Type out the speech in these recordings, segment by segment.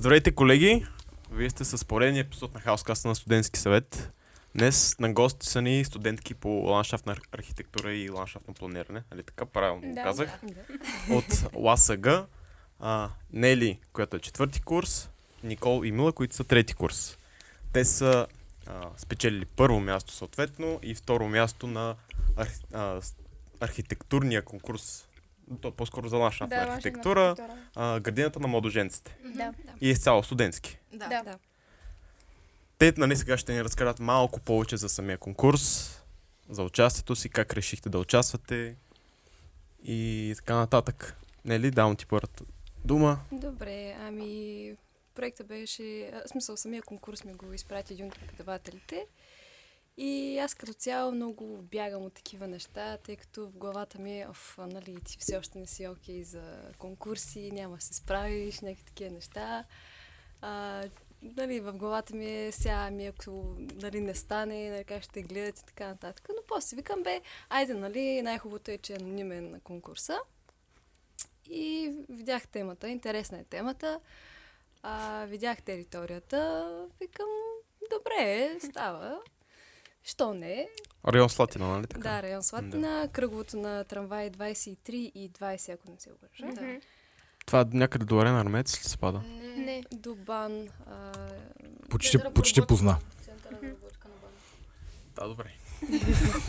Здравейте, колеги! Вие сте с поредния епизод на Хаоскаста на студентски съвет. Днес на гости са ни студентки по ландшафтна ар- архитектура и ландшафтно планиране. Нали така правилно Да, казах? да. От ЛАСАГ. А, Нели, която е четвърти курс, Никол и Мила, които са трети курс. Те са а, спечелили първо място съответно и второ място на арх, а, архитектурния конкурс. То по-скоро за ландшафтна Да, архитектура. архитектура. А, градината на младоженците. Да. И е изцяло студентски. Да. Да. да. Те нали сега ще ни разкарат малко повече за самия конкурс, за участието си, как решихте да участвате и така нататък. Нели, давам ти първата дума. Добре, ами проектът беше, в смисъл самия конкурс ми го изпрати един от преподавателите и аз като цяло много бягам от такива неща, тъй като в главата ми е, оф, нали, ти все още не си окей за конкурси, няма да се справиш, някакви такива неща. А, нали, в главата ми е сега, ами ако нали, не стане, нали, как ще гледат и така нататък. Но после викам, бе, айде, нали, най-хубавото е, че е анонимен на конкурса. И видях темата, интересна е темата. А, видях територията, викам, добре, става. Що не? Район Слатина, нали така? Да, район Слатина, кръговото на трамвай 23 и 20, ако не се обържа. Мгм. Това някъде до Арена Армец ли се пада? Не. До Бан. А, Почти, почти позна. Да, добре.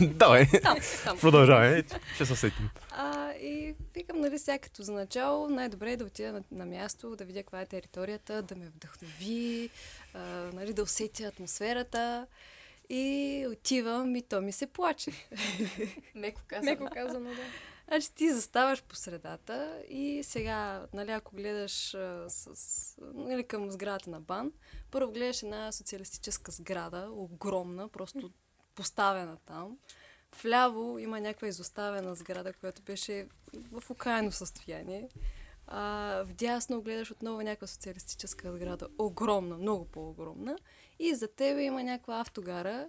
Давай, там, там. продължавай. Ще се сетим. А, и викам, нали, сега като за начало, най-добре е да отида на, на място, да видя каква е територията, да ме вдъхнови, а, нали, да усетя атмосферата. И отивам и то ми се плаче. Меко казано. Меко казано, да. Значи ти заставаш по средата и сега, нали, ако гледаш а, с, нали, към сградата на БАН, първо гледаш една социалистическа сграда, огромна, просто поставена там. Вляво има някаква изоставена сграда, която беше в окаяно състояние. А, вдясно гледаш отново някаква социалистическа сграда, огромна, много по-огромна. И за тебе има някаква автогара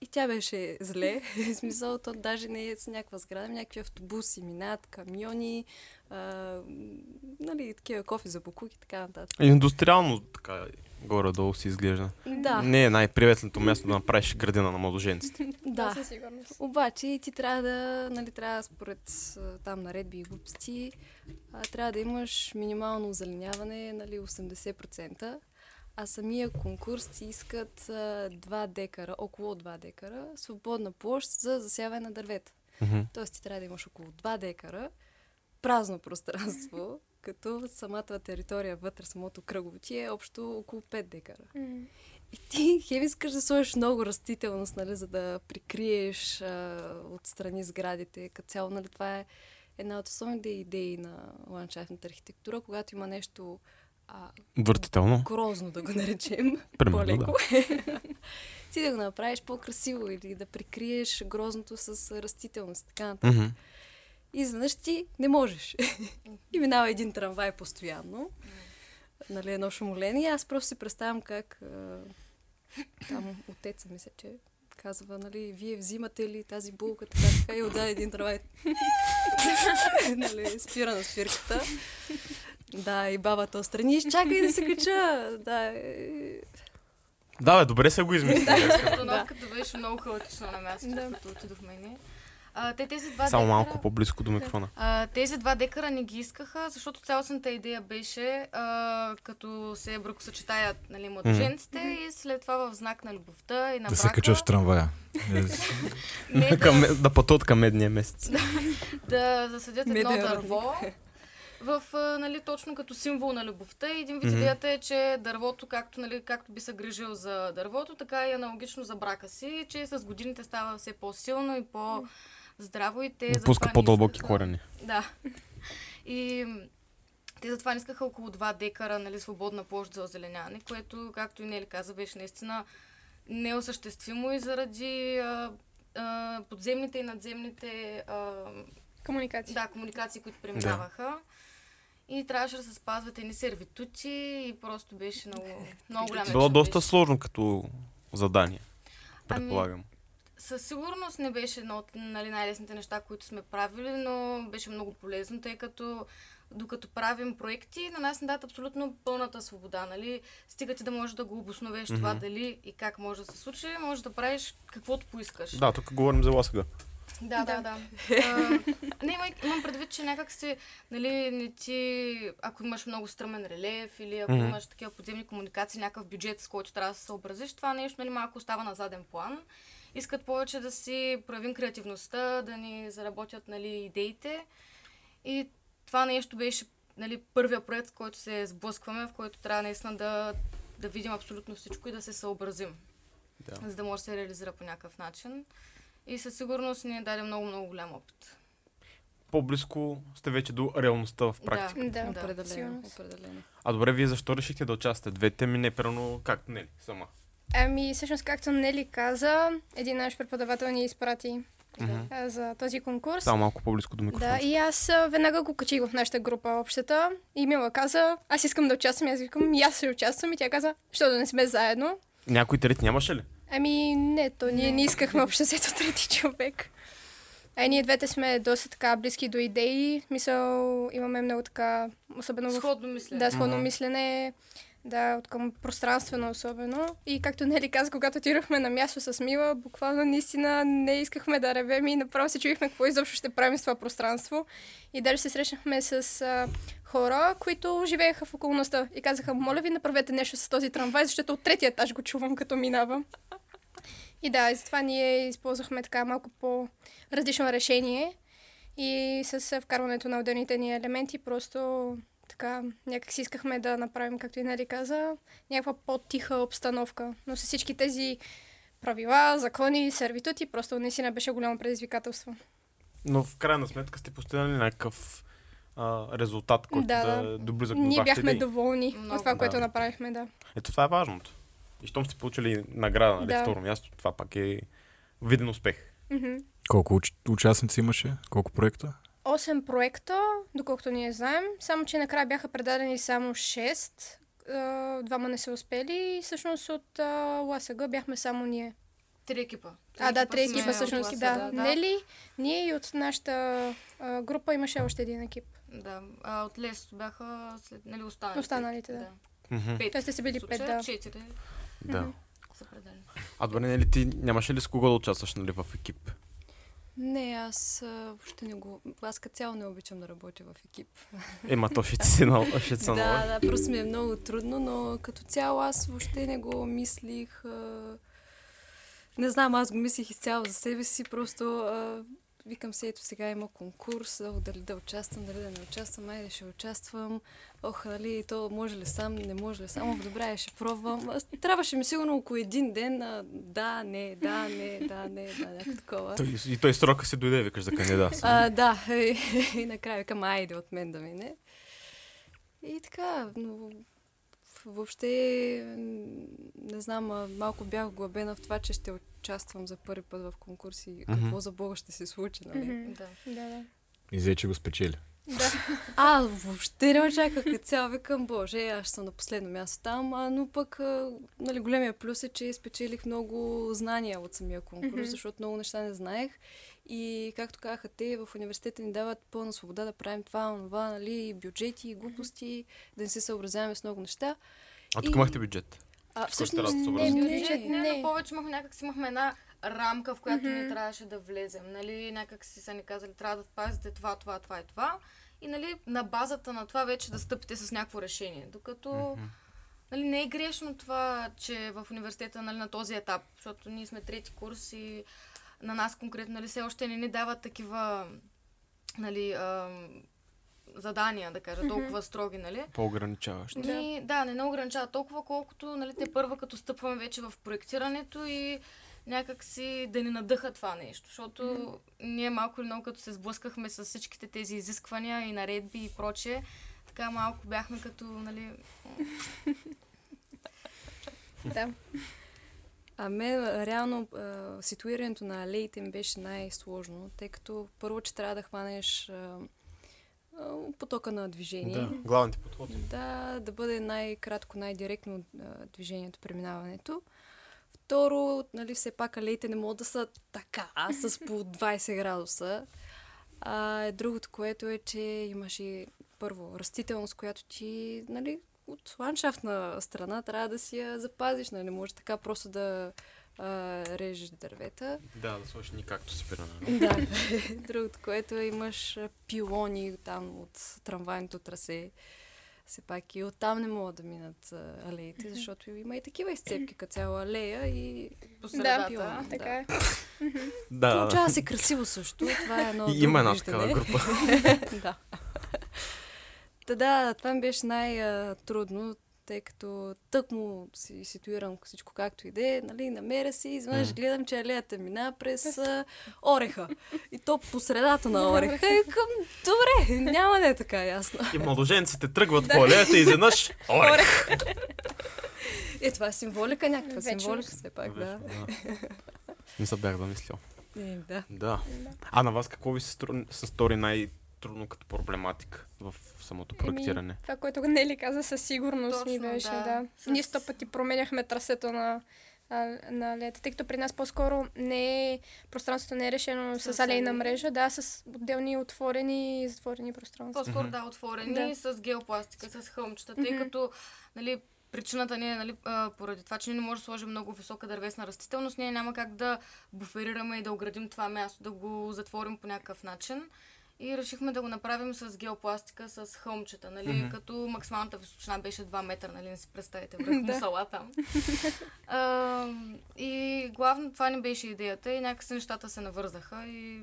и тя беше зле. В смисъл, то даже не е с някаква сграда, някакви автобуси минат, камиони, а, нали, такива кофи за букук и така нататък. Индустриално така горе-долу си изглежда. Да, Не е най-приветленото място да направиш градина на младоженците. да. със сигурност. Обаче ти трябва да, нали, трябва според там наредби и глупости, трябва да имаш минимално озеленяване, нали, 80%. А самия конкурс ти искат а, 2 декара, около 2 декара, свободна площ за засяване на дървета. Мгм. Тоест ти трябва да имаш около 2 декара празно пространство, като самата територия вътре, самото кръгово ти е общо около 5 декара. М. И ти хем искаш да сложиш много растителност, нали, за да прикриеш а, отстрани сградите. Като цяло, нали, това е една от основните идеи на ландшафтната архитектура, когато има нещо а, Въртително. грозно, да го наречем, Примерно, по-леко. ти да го направиш по-красиво или да прикриеш грозното с растителност така нататък. И изведнъж ти не можеш. и минава един трамвай постоянно. Нали, едно шумоление. Аз просто си представям как а, там отеца, мисля, че казва, нали, вие взимате ли тази булка, така, така и отзад един трамвай. нали, спира на спирката. Да, и бабата отстрани, чакай да се кача. Да, и- Да, бе, добре са го измислили. Обстановката беше много хаотична на мястото, Да. като отидохме ние. А, те тези два Само декара, малко по-близко до микрофона. а, тези два декара не ги искаха, защото цялостната идея беше а, като се бракосъчетаят нали, младоженците и след това в знак на любовта и на Да се брака качаш в трамвая. Не, да, Към, да пътуват към медния месец. да засадят едно Меден дърво в, а, нали, точно като символ на любовта. И един вид Мгм. идеята е, че дървото, както, нали, както би се грижил за дървото, така и аналогично за брака си, че с годините става все по-силно и по-здраво и те Пуска по-дълбоки искаха- корени. Да. И те затова не искаха около 2 декара нали, свободна площ за озеленяване, което, както и Нели каза, беше наистина неосъществимо и заради а, а, подземните и надземните а, Комуникация. да, комуникации, които преминаваха. И трябваше да се спазват едни сервитути и просто беше много, много голям Било доста беше. сложно като задание. Ами, Предполагам. Със сигурност не беше едно от нали, най-лесните неща, които сме правили, но беше много полезно, тъй като докато правим проекти, на нас не дадат абсолютно пълната свобода, нали? Стига ти да можеш да го обосновеш mm-hmm. това дали и как може да се случи, може да правиш каквото поискаш. Да, тук говорим за ласъга. Да, да, да. а, не, имам, имам предвид, че някак си, нали, не ти, ако имаш много стръмен релеф или ако mm-hmm. имаш такива подземни комуникации, някакъв бюджет, с който трябва да се съобразиш, това нещо, нали, малко остава на заден план. Искат повече да си проявим креативността, да ни заработят, нали, идеите. И това нещо беше, нали, първия проект, с който се сблъскваме, в който трябва наистина да, да видим абсолютно всичко и да се съобразим. Да. За да може да се реализира по някакъв начин и със сигурност ни е даде много-много голям опит. По-близко сте вече до реалността в практика. Да, да, определено, определено. А добре, вие защо решихте да участвате? Двете ми не прено, както не, сама. Ами, всъщност, както Нели каза, един наш преподавател ни изпрати mm-hmm. за този конкурс. Само малко по-близко до микрофона. Да, и аз веднага го качих в нашата група общата. И Мила каза, аз искам да участвам. Аз викам, и аз ще участвам. И тя каза, що да не сме заедно. Някой трети нямаше ли? Ами, не, то ние не искахме общо сето трети човек. А ние двете сме доста така близки до идеи. Мисъл, имаме много така, особено в... Сходно мислене. Да, сходно mm-hmm. мислене. Да, от към пространствено особено. И както Нели каза, когато отидохме на място с Мила, буквално наистина не искахме да ревем и направо се чуихме какво изобщо ще правим с това пространство. И даже се срещнахме с а, хора, които живееха в околността и казаха, моля ви, направете нещо с този трамвай, защото от третия етаж го чувам като минава. И да, и затова ние използвахме така малко по-различно решение и с вкарването на отделните ни елементи просто така, някак си искахме да направим, както и Нели каза, някаква по-тиха обстановка. Но с всички тези правила, закони, сервитути, просто наистина беше голямо предизвикателство. Но в крайна сметка сте постигнали някакъв а, резултат, който да, да, да доблизък Ние бяхме идеи. доволни Много, от това, да. което направихме, да. Ето това е важното. И щом сте получили награда на нали, да. второ място, това пак е виден успех. Mm-hmm. Колко уч... участници имаше? Колко проекта? 8 проекта, доколкото ние знаем. Само, че накрая бяха предадени само 6. Двама не са успели и всъщност от ЛАСГ бяхме само ние. Три екипа. Три а, да, три екипа всъщност, да. да. да. Нели, ние и от нашата а, група имаше още един екип. Да, а от Лес бяха след, нали, останалите. Останалите, да. да. Mm-hmm. Тоест сте били пет, да. Четири. Да. А добре, нали ти нямаше ли с кого да участваш нали, в екип? Не, аз въобще не го... Аз като цяло не обичам да работя в екип. Ема то ще си на ще Да, да, просто ми е много трудно, но като цяло аз въобще не го мислих. Не знам, аз го мислих изцяло за себе си, просто викам се, ето сега има конкурс, о, дали да участвам, дали да не участвам, айде ще участвам. Ох, нали, то може ли сам, не може ли сам, добре, ще пробвам. Трябваше ми сигурно около един ден, а, да, не, да, не, да, не, да, някакво такова. Той, и той срока се дойде, викаш за кандидат. А, да, и, и накрая викам, айде от мен да мине. И така, но въобще не знам, малко бях глабена в това, че ще участвам за първи път в конкурси. Mm-hmm. Какво за Бога ще се случи, нали? Mm-hmm. Да. да, да. И взе, че го спечели. Да. А, въобще не очаквах цял викам, боже, аз съм на последно място там, а, но пък нали, големия плюс е, че спечелих много знания от самия конкурс, mm-hmm. защото много неща не знаех. И както казаха те, в университета ни дават пълна свобода да правим това, това, нали, бюджети, глупости, да не се съобразяваме с много неща. А тук имахте бюджет? А, всъщност, не, не, не, бюджет, не, не, не, повече имах някак си имахме една рамка, в която mm-hmm. ни трябваше да влезем. Нали, някак си са ни казали, трябва да спазите това, това, това и това. И нали, на базата на това вече да стъпите с някакво решение. Докато mm-hmm. нали, не е грешно това, че в университета нали, на този етап, защото ние сме трети курс и на нас конкретно нали, все още не ни дават такива нали, ам, задания, да кажа, толкова строги, нали? По-ограничаващи. И, да, не не ограничава толкова, колкото, нали, те първа като стъпваме вече в проектирането и някак си да ни надъха това нещо, защото mm-hmm. ние малко или много като се сблъскахме с всичките тези изисквания и наредби и прочее, така малко бяхме като, нали... да. А мен реално а, ситуирането на алеите ми беше най-сложно, тъй като първо, че трябва да хванеш а, а, потока на движение. Да, главните потоци. Да, да бъде най-кратко, най-директно а, движението, преминаването. Второ, нали, все пак алеите не могат да са така, с по 20 градуса. А другото, което е, че имаш и първо растителност, която ти, нали, от ландшафтна страна трябва да си я запазиш, нали, не може така просто да а, режеш дървета. Да, да сложиш ни както си примерно. Да, другото, което е, имаш пилони там от трамвайното трасе. Все пак и оттам не могат да минат а, алеите, защото има и такива изцепки като цяла алея и По Да, пилони. Така е. Да, Получава се красиво също. Това е едно И има една такава група. да. Та да, това ми беше най-трудно, тъй като тък му си ситуирам всичко както иде, нали, намеря си, изведнъж гледам, че алеята мина през а, ореха. И то по средата на ореха. И към, добре, няма да е така ясно. И младоженците тръгват по алеята и изведнъж... Орех! Е, това е символика, някаква Вечност. символика все пак, да. Не се бях замислил. Е, да. Да. А на вас какво ви се, стру... се най-трудно като проблематика в самото проектиране? Това, което Нели каза, със сигурност ни Точно, беше, да. да. С- Ние сто пъти променяхме трасето на, а, на лета, тъй като при нас по-скоро не е, пространството не е решено с, С алейна мрежа, да, с отделни отворени и затворени пространства. По-скоро Мгм. да, отворени Да. с геопластика, с хълмчета, тъй Мгм. като нали, причината ни е нали, поради това, че ние не може да сложим много висока дървесна растителност, ние няма как да буферираме и да оградим това място, да го затворим по някакъв начин. И решихме да го направим с геопластика, с хълмчета, нали, Мгм. като максималната височина беше 2 метра, нали, не си представите, Да. мусала там. а, и главно това ни беше идеята и някакси нещата се навързаха и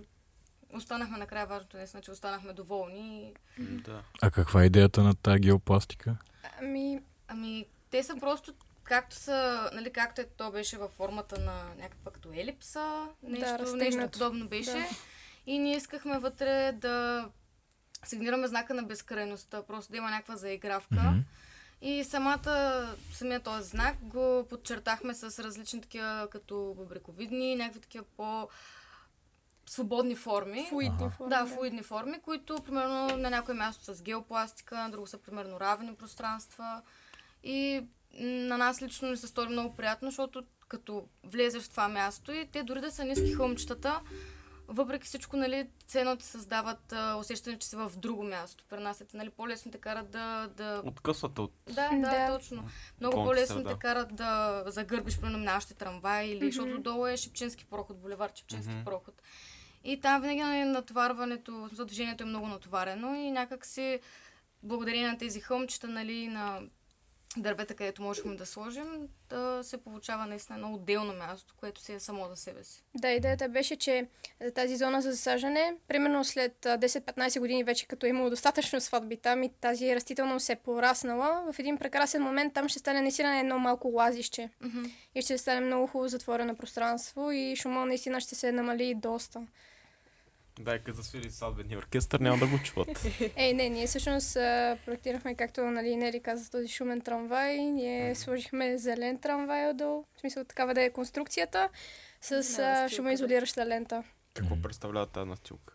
останахме накрая важното наистина, че останахме доволни. Да. А каква е идеята на тази геопластика? Ами, Ами, те са просто както са, нали, както е, то беше във формата на някаква като елипса, нещо, нещо разтегнато. подобно беше. Да. И ние искахме вътре да сигнираме знака на безкрайността, просто да има някаква заигравка. Мгм. И самата, самия този знак го подчертахме с различни такива, като бъбрековидни, някакви такива по свободни форми. флуидни форми. Да, флуидни форми, които примерно на някое място с геопластика, на друго са примерно равни пространства. И на нас лично ни се стори много приятно, защото като влезеш в това място и те дори да са ниски хълмчетата, въпреки всичко, нали, ценно ти създават а, усещане, че си в друго място. При нас е, нали, по-лесно те карат да... да... Откъсвате от... Да, да, Да. точно. Много Околната по-лесно среда. те карат да загърбиш при нашите трамваи, или, Мгм. защото долу е Шипчински проход, булевар Шипчински Мгм. проход. И там винаги нали, натоварването, движението е много натоварено и някак си благодарение на тези хълмчета, нали, на дървета, където можехме да сложим, да се получава наистина едно отделно място, което си е само за себе си. Да, идеята беше, че за тази зона за засаждане, примерно след а, 10-15 години вече като е имало достатъчно сватби там и тази растителност се е пораснала, в един прекрасен момент там ще стане наистина едно малко лазище Мгм. и ще стане много хубаво затворено пространство и шума наистина ще се намали доста. Да, като свири сватбения оркестър, няма да го чуват. Ей, не, ние всъщност проектирахме, както нали, Нели каза, този шумен трамвай. Ние сложихме зелен трамвай отдолу, в смисъл такава да е конструкцията, с Да, а, шумоизолираща лента. Какво представлява тази настилка?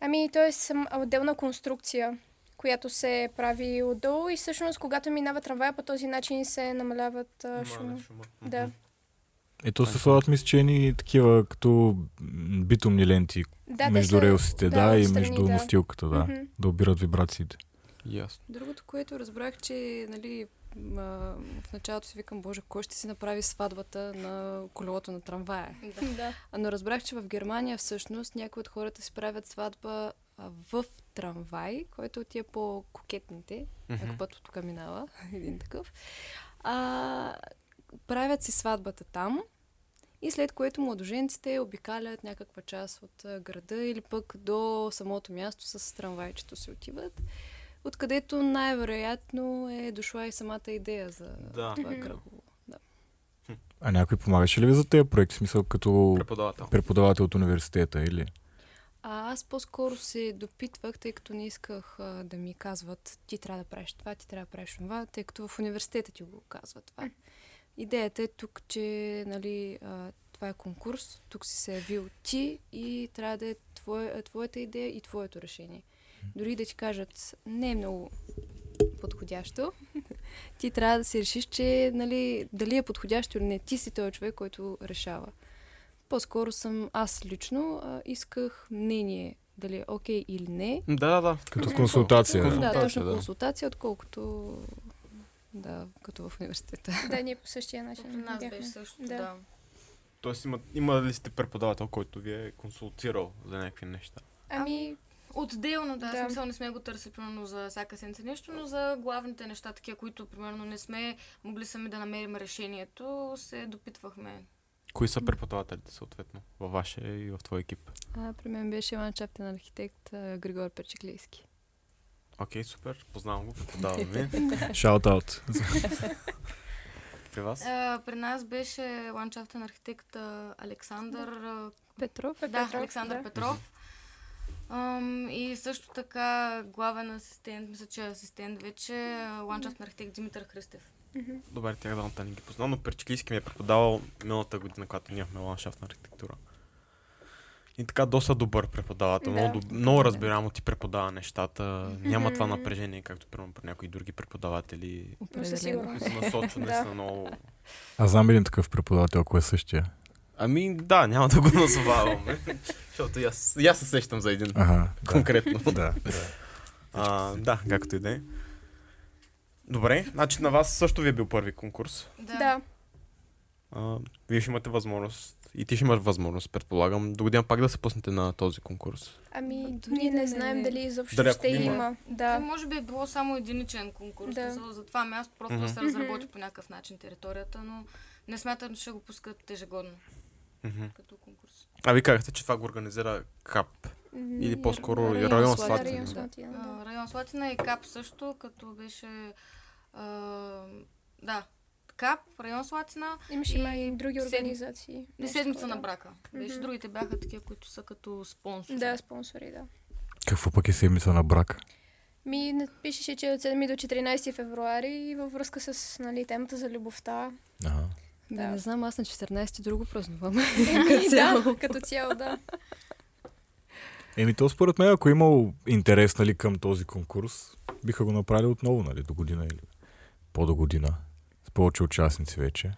Ами, то е сам, отделна конструкция, която се прави отдолу и всъщност, когато минава трамвая по този начин се намаляват а, шума. Шума. Да. Мгм. Ето се слагат, мисля, че едни такива като битумни ленти Да, между са- релсите, да, и отстрани, между да. настилката, да. Мгм. Да обират вибрациите. Ясно. Другото, което разбрах, че нали, в началото си викам, боже, кой ще си направи сватбата на колелото на трамвая? Да. Да. А, Но разбрах, че в Германия всъщност някои от хората си правят сватба в трамвай, който от тия по-кокетните, Мгм. ако път тук минава, един такъв. А, правят си сватбата там и след което младоженците обикалят някаква част от града или пък до самото място с трамвайчето си отиват, откъдето най-вероятно е дошла и самата идея за Да. това кръгово. Да. А някой помагаше ли ви за тези проекти? В смисъл като Преподавател. преподавател от университета или? А аз по-скоро се допитвах, тъй като не исках а, да ми казват ти трябва да правиш това, ти трябва да правиш това, тъй като в университета ти го казват това. Идеята е тук, че нали, а, това е конкурс, тук си се явил ти и трябва да е твое, твоята идея и твоето решение. Дори да ти кажат не е много подходящо, ти трябва да си решиш, че нали, дали е подходящо или не, ти си този човек, който решава. По-скоро съм аз лично а, исках мнение дали е окей или не. Да, да, да. Като консултация. Консул- Да, Консултация, точно да. консултация, отколкото да, като в университета. Да, ние по същия начин. Нас беше също, Да. да. Тоест има, има ли сте преподавател, който ви е консултирал за някакви неща? Ами, Отделно, да, Да. смисъл не сме го търсили, примерно, за всяка седмица нещо, но за главните неща, такива, които, примерно, не сме могли сами да намерим решението, се допитвахме. Кои са преподавателите, съответно, във вашия и в твой екип? А, при мен беше ландшафтен архитект а, Григор Перчеклийски. Окей, супер, познавам го, преподавам ви. Шаут-аут. При вас? А, при нас беше ландшафтен архитект Александър Петров. Да, Петров, Александър да. Петров. Ам, и също така главен асистент, мисля, че е асистент вече, ландшафтен архитект Димитър Христев. Добре, тях двамата не ги познавам, но Перчеклийски ми е преподавал миналата година, когато ние имахме ландшафтна архитектура. И така доста добър преподавател. Да. Много, много разбираемо ти преподава нещата. Няма това напрежение, както примерно при някои други преподаватели. които се насочват Да. наистина много... Аз знам един такъв преподавател, ако е същия. Ами да, няма да го назоваваме. защото и аз, аз се сещам за един Ага. Да. конкретно. да, да. А, да, както и да е. Добре, значи на вас също ви е бил първи конкурс. да. А, вие ще имате възможност и ти ще имаш възможност, предполагам, до година пак да се пуснете на този конкурс. Ами, Дори ние не не- знаем дали изобщо Дали ще има. има. Да. Да. може би е било само единичен конкурс, Да. за това място просто Мгм. да се разработи по някакъв начин територията, но не смятам, че ще го пускат ежегодно Мгм. като конкурс. А ви казахте, че това го организира КАП. Или по-скоро Район район Слатина. Слатина. Район да. Слатина, да. А, район Слатина и КАП също, като беше... А, да, КАП, район Слатина Имаше И има и други седм- организации. и нещо седмица на брака. Беше, Мгм. другите бяха такива, които са като спонсори. Да, спонсори, да. Какво пък е седмица на брак? Ми не- пишеше, че е от 7 до 14 февруари и във връзка с нали, темата за любовта. Ага. Да. Да. не знам, аз на 14 друго празнувам. Еми, да, като цяло, да. Еми, то според мен, ако е имал интерес нали, към този конкурс, биха го направили отново, нали, до година или по-до година. С повече участници вече.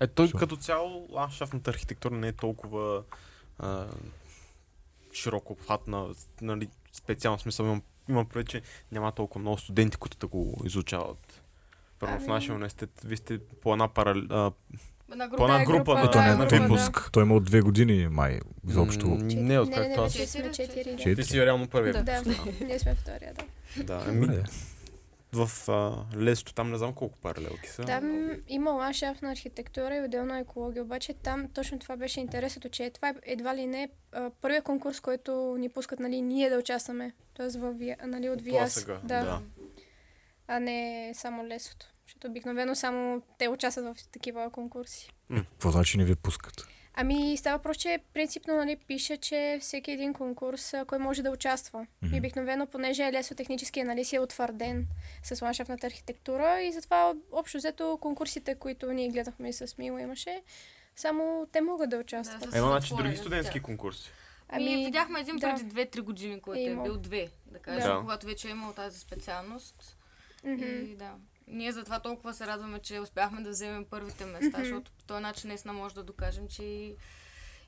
Е, той Защо? като цяло ландшафтната архитектура не е толкова а, широко обхватна, нали, специално смисъл имам, имам предвид, че няма толкова много студенти, които да го изучават. Първо в Ами- нашия университет, вие сте по една, парал... а, Една по група. една група, група, на, да, не на е група, да. Той има от две години, май, изобщо. М, Не, от Не, как не, това. вече Четири, сме четири. 4. Четири. Ти си реално първия. Да. Да, ние сме втория, да. Да, ами, Добре. В а, лесото там не знам колко паралелки са. Там има ландшафтна архитектура и отделна екология, обаче там точно това беше интересното, че това е едва ли не а, първият конкурс, който ни пускат нали, ние да участваме. Тоест във, Ви- нали, от ВИАС. Да, да. А не само лесото. Защото обикновено само те участват в такива конкурси. Какво значи не ви пускат? Ами става просто, че принципно нали, пише, че всеки един конкурс, кой може да участва. Мгм. И обикновено, понеже е лесотехнически анализ е утвърден с ландшафтната архитектура и затова общо взето конкурсите, които ние гледахме с Мила имаше, само те могат да участват. Да, Е, има значи други студентски конкурси. Ами, видяхме един да. преди 2-3 години, който Е е, бил две, да кажем, Да. когато вече е имал тази специалност. Мгм. И да. Ние затова толкова се радваме, че успяхме да вземем първите места, защото по този начин наистина може да докажем, че и,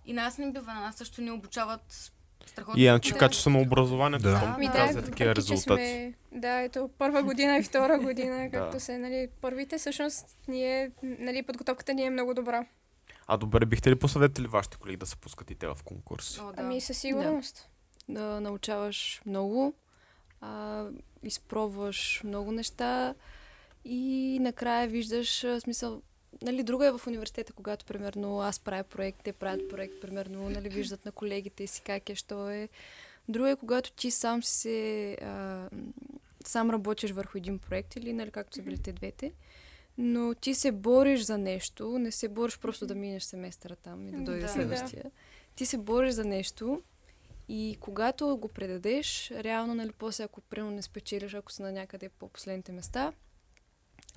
и нас не бива, на нас също ни обучават страхотно. И иначе Да. качествено образованието, Да. Ми да, показва такива въпреки, че резултати. Сме, да, ето първа година и втора година, Да. както се, нали, първите, всъщност, ние, нали, подготовката ни е много добра. А добре, бихте ли посъветили вашите колеги да се пускат и те в конкурс? О, да. Ами със сигурност. да научаваш много, а, изпробваш много неща и накрая виждаш смисъл. Нали, друга е в университета, когато, примерно, аз правя проект, те правят проект, примерно, нали, виждат на колегите си как е, що е. Друга е, когато ти сам си се... А, сам работиш върху един проект или, нали, както са били те двете, но ти се бориш за нещо, не се бориш просто да минеш семестъра там и да дойде Да. следващия. Ти се бориш за нещо и когато го предадеш, реално, нали, после ако примерно не спечелиш, ако си на някъде по последните места,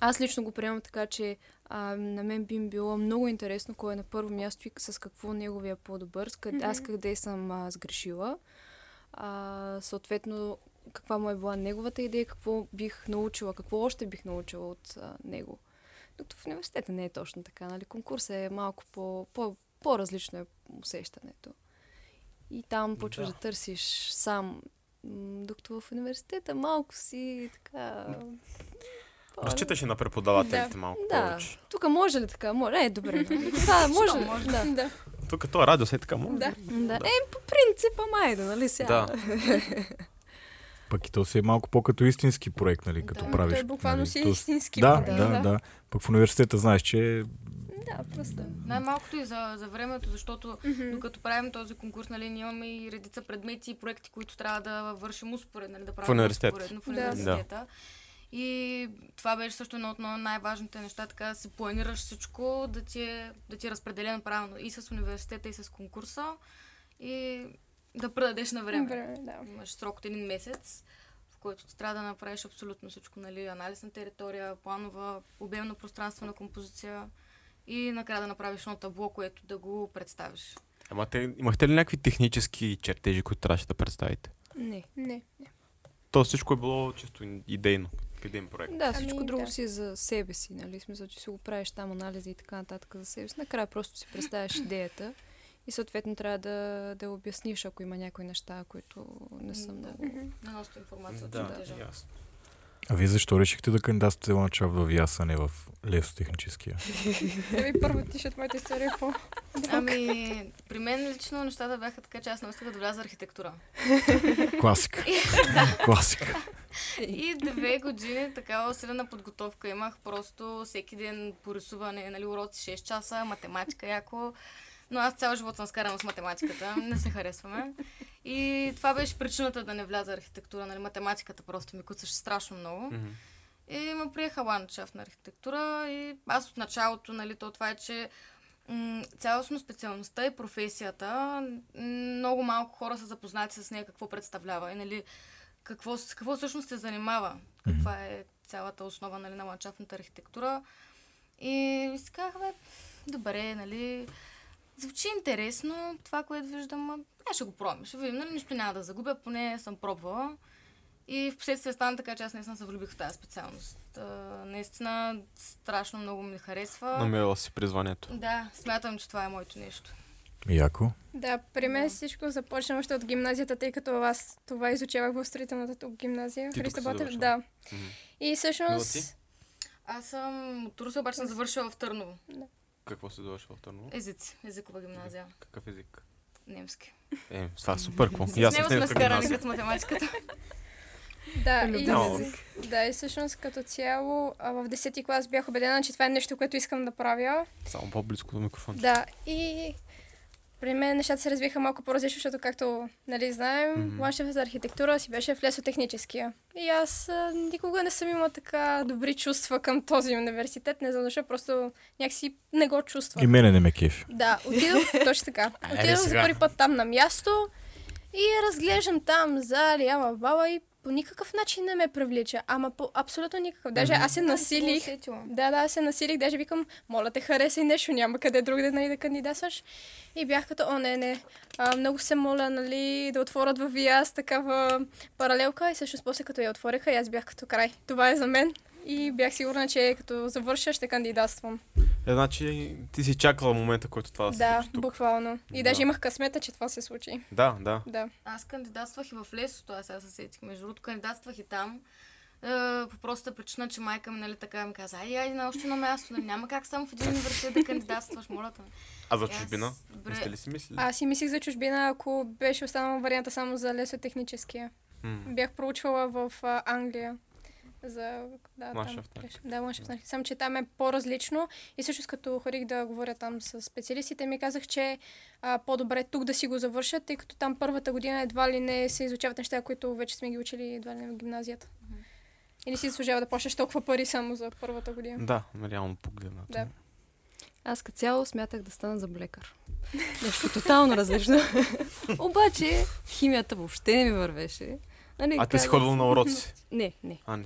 аз лично го приемам така, че а, на мен би ми било много интересно кой е на първо място и с какво неговия е по-добър, с къде, аз къде съм а, сгрешила. А, съответно, каква му е била неговата идея, какво бих научила, какво още бих научила от а, него. Докато в университета не е точно така, нали? Конкурсът е малко по, по, по-различно е усещането. И там почваш да, Да. търсиш сам. Докато в университета малко си така... по- Разчиташ и на преподавателите Да. малко Да. повече. Тук може ли така? Може. Е, добре. Това може ли? може? Да. Да. Тук като радио се е така може. Да. да. Е, по принцип, ама айде, нали сега? Да. Пък и то си е малко по-като истински проект, нали, като Да, правиш. Той буквално нали, си е то- истински. Да, проект, да, да, Пък в университета знаеш, че Да, просто. Най-малкото и за, за времето, защото Мгм. докато правим този конкурс, нали, ние имаме и редица предмети и проекти, които трябва да вършим успоредно, нали, да правим университета. успоредно в Да. И това беше също едно от на- най-важните неща, така да си планираш всичко, да ти, е, да ти е разпределено правилно и с университета, и с конкурса, и да предадеш на време. Време, да. Имаш срок от един месец, в който ти трябва да направиш абсолютно всичко, нали, анализ на територия, планова, обемно пространствена композиция и накрая да направиш едно табло, което да го представиш. Ама те, имахте ли някакви технически чертежи, които трябваше да представите? Не. Не. То всичко е било чисто идейно. Един проект. Да, всичко Ами, друго да. си е за себе си, нали? Смисъл, че си го правиш там анализи и така нататък за себе си. Накрая просто си представяш идеята и съответно трябва да, да я обясниш, ако има някои неща, които не са Да. много... На носта информация от Да, чертежа. ясно. А вие защо решихте да кандидатствате ландшафт в ЯС, а не в лесотехническия? Еми, първо ти, защото моята история е по... Ами, при мен лично нещата бяха така, че аз не успях да вляза архитектура. Класика. Класика. И две години такава усилена подготовка имах. Просто всеки ден по рисуване, нали, уроци 6 часа, математика яко. Но аз цял живот съм скарана с математиката. Не се харесваме. И това беше причината да не вляза архитектура. Нали, математиката просто ми куцаше страшно много. И ме приеха ландшафт на архитектура и аз от началото, нали, то това е, че м- цялостно специалността и професията, много малко хора са запознати с нея какво представлява и нали, какво, с какво всъщност се занимава, каква е цялата основа нали, на ландшафтната архитектура. И си казах, бе, добре, нали, звучи интересно това, което виждам, а, аз ще го пробвам, ще видим, нали, нищо няма да загубя, поне съм пробвала. И в последствие стана така, че аз наистина се влюбих в тази специалност. Та, наистина страшно много ми харесва. Намерила си призванието. Да, смятам, че това е моето нещо. Яко. Да, при мен всичко започна още от гимназията, тъй като аз това изучавах в строителната тук гимназия. Ти Христо Ботев, да. Мгм. И всъщност... Аз съм от Русе, обаче съм завършила в Търново. Какво се довършва в Търново? Езици, езикова гимназия. Какъв език? Немски. Е, това е супер. Какво? С него сме скарани като с математиката. Да, и, да, и всъщност като цяло в 10-ти клас бях убедена, че това е нещо, което искам да правя. Само по-близко до микрофона. Да, и при мен нещата се развиха малко по-различно, защото както нали, знаем, mm-hmm. за архитектура си беше в лесотехническия. И аз а, никога не съм имала така добри чувства към този университет, не знам защо, просто някакси не го чувствам. И мене не ме кефи. Да, отидох, точно така. Отидох за първи път там на място и разглеждам там зали, ама баба и по никакъв начин не ме привлича. Ама по абсолютно никакъв. Даже аз се насилих. Да, да, аз се насилих, даже викам, моля те хареса и нещо, няма къде друг да, нали, да кандидатстваш. И бях като, о, не, не, а, много се моля, нали, да отворят в ВИАС такава паралелка и всъщност после като я отвориха, и аз бях като край. Това е за мен. И бях сигурна, че като завърша ще кандидатствам. Е, значи ти си чакала момента, който това да се Да, случи тук. буквално. И Да. даже имах късмета, че това се случи. Да, да. Да. Аз кандидатствах и в лесото, аз сега се сетих. Между другото, кандидатствах и там. Е, по простата причина, че майка ми, нали, така ми каза, ай, ай, на още едно място, нали, няма как само в един университет да кандидатстваш, моля те. А за аз, чужбина? Не сте ли си мислили? Аз си мислих за чужбина, ако беше останала варианта само за лесотехническия. М. Бях проучвала в а, Англия. За, да, там Ландшафт на беше. Да, на архитектура. Само, че там е по-различно. И също като ходих да говоря там с специалистите, ми казах, че а, по-добре тук да си го завършат, тъй като там първата година едва ли не се изучават неща, които вече сме ги учили едва ли не в гимназията. И не си заслужава да плащаш толкова пари само за първата година. Да, реално погледнато. Да. Аз като цяло смятах да стана заблекар. Нещо тотално различно. Обаче химията въобще не ми вървеше. Нали, А ти си ходила на уроци? Не, не. А, не.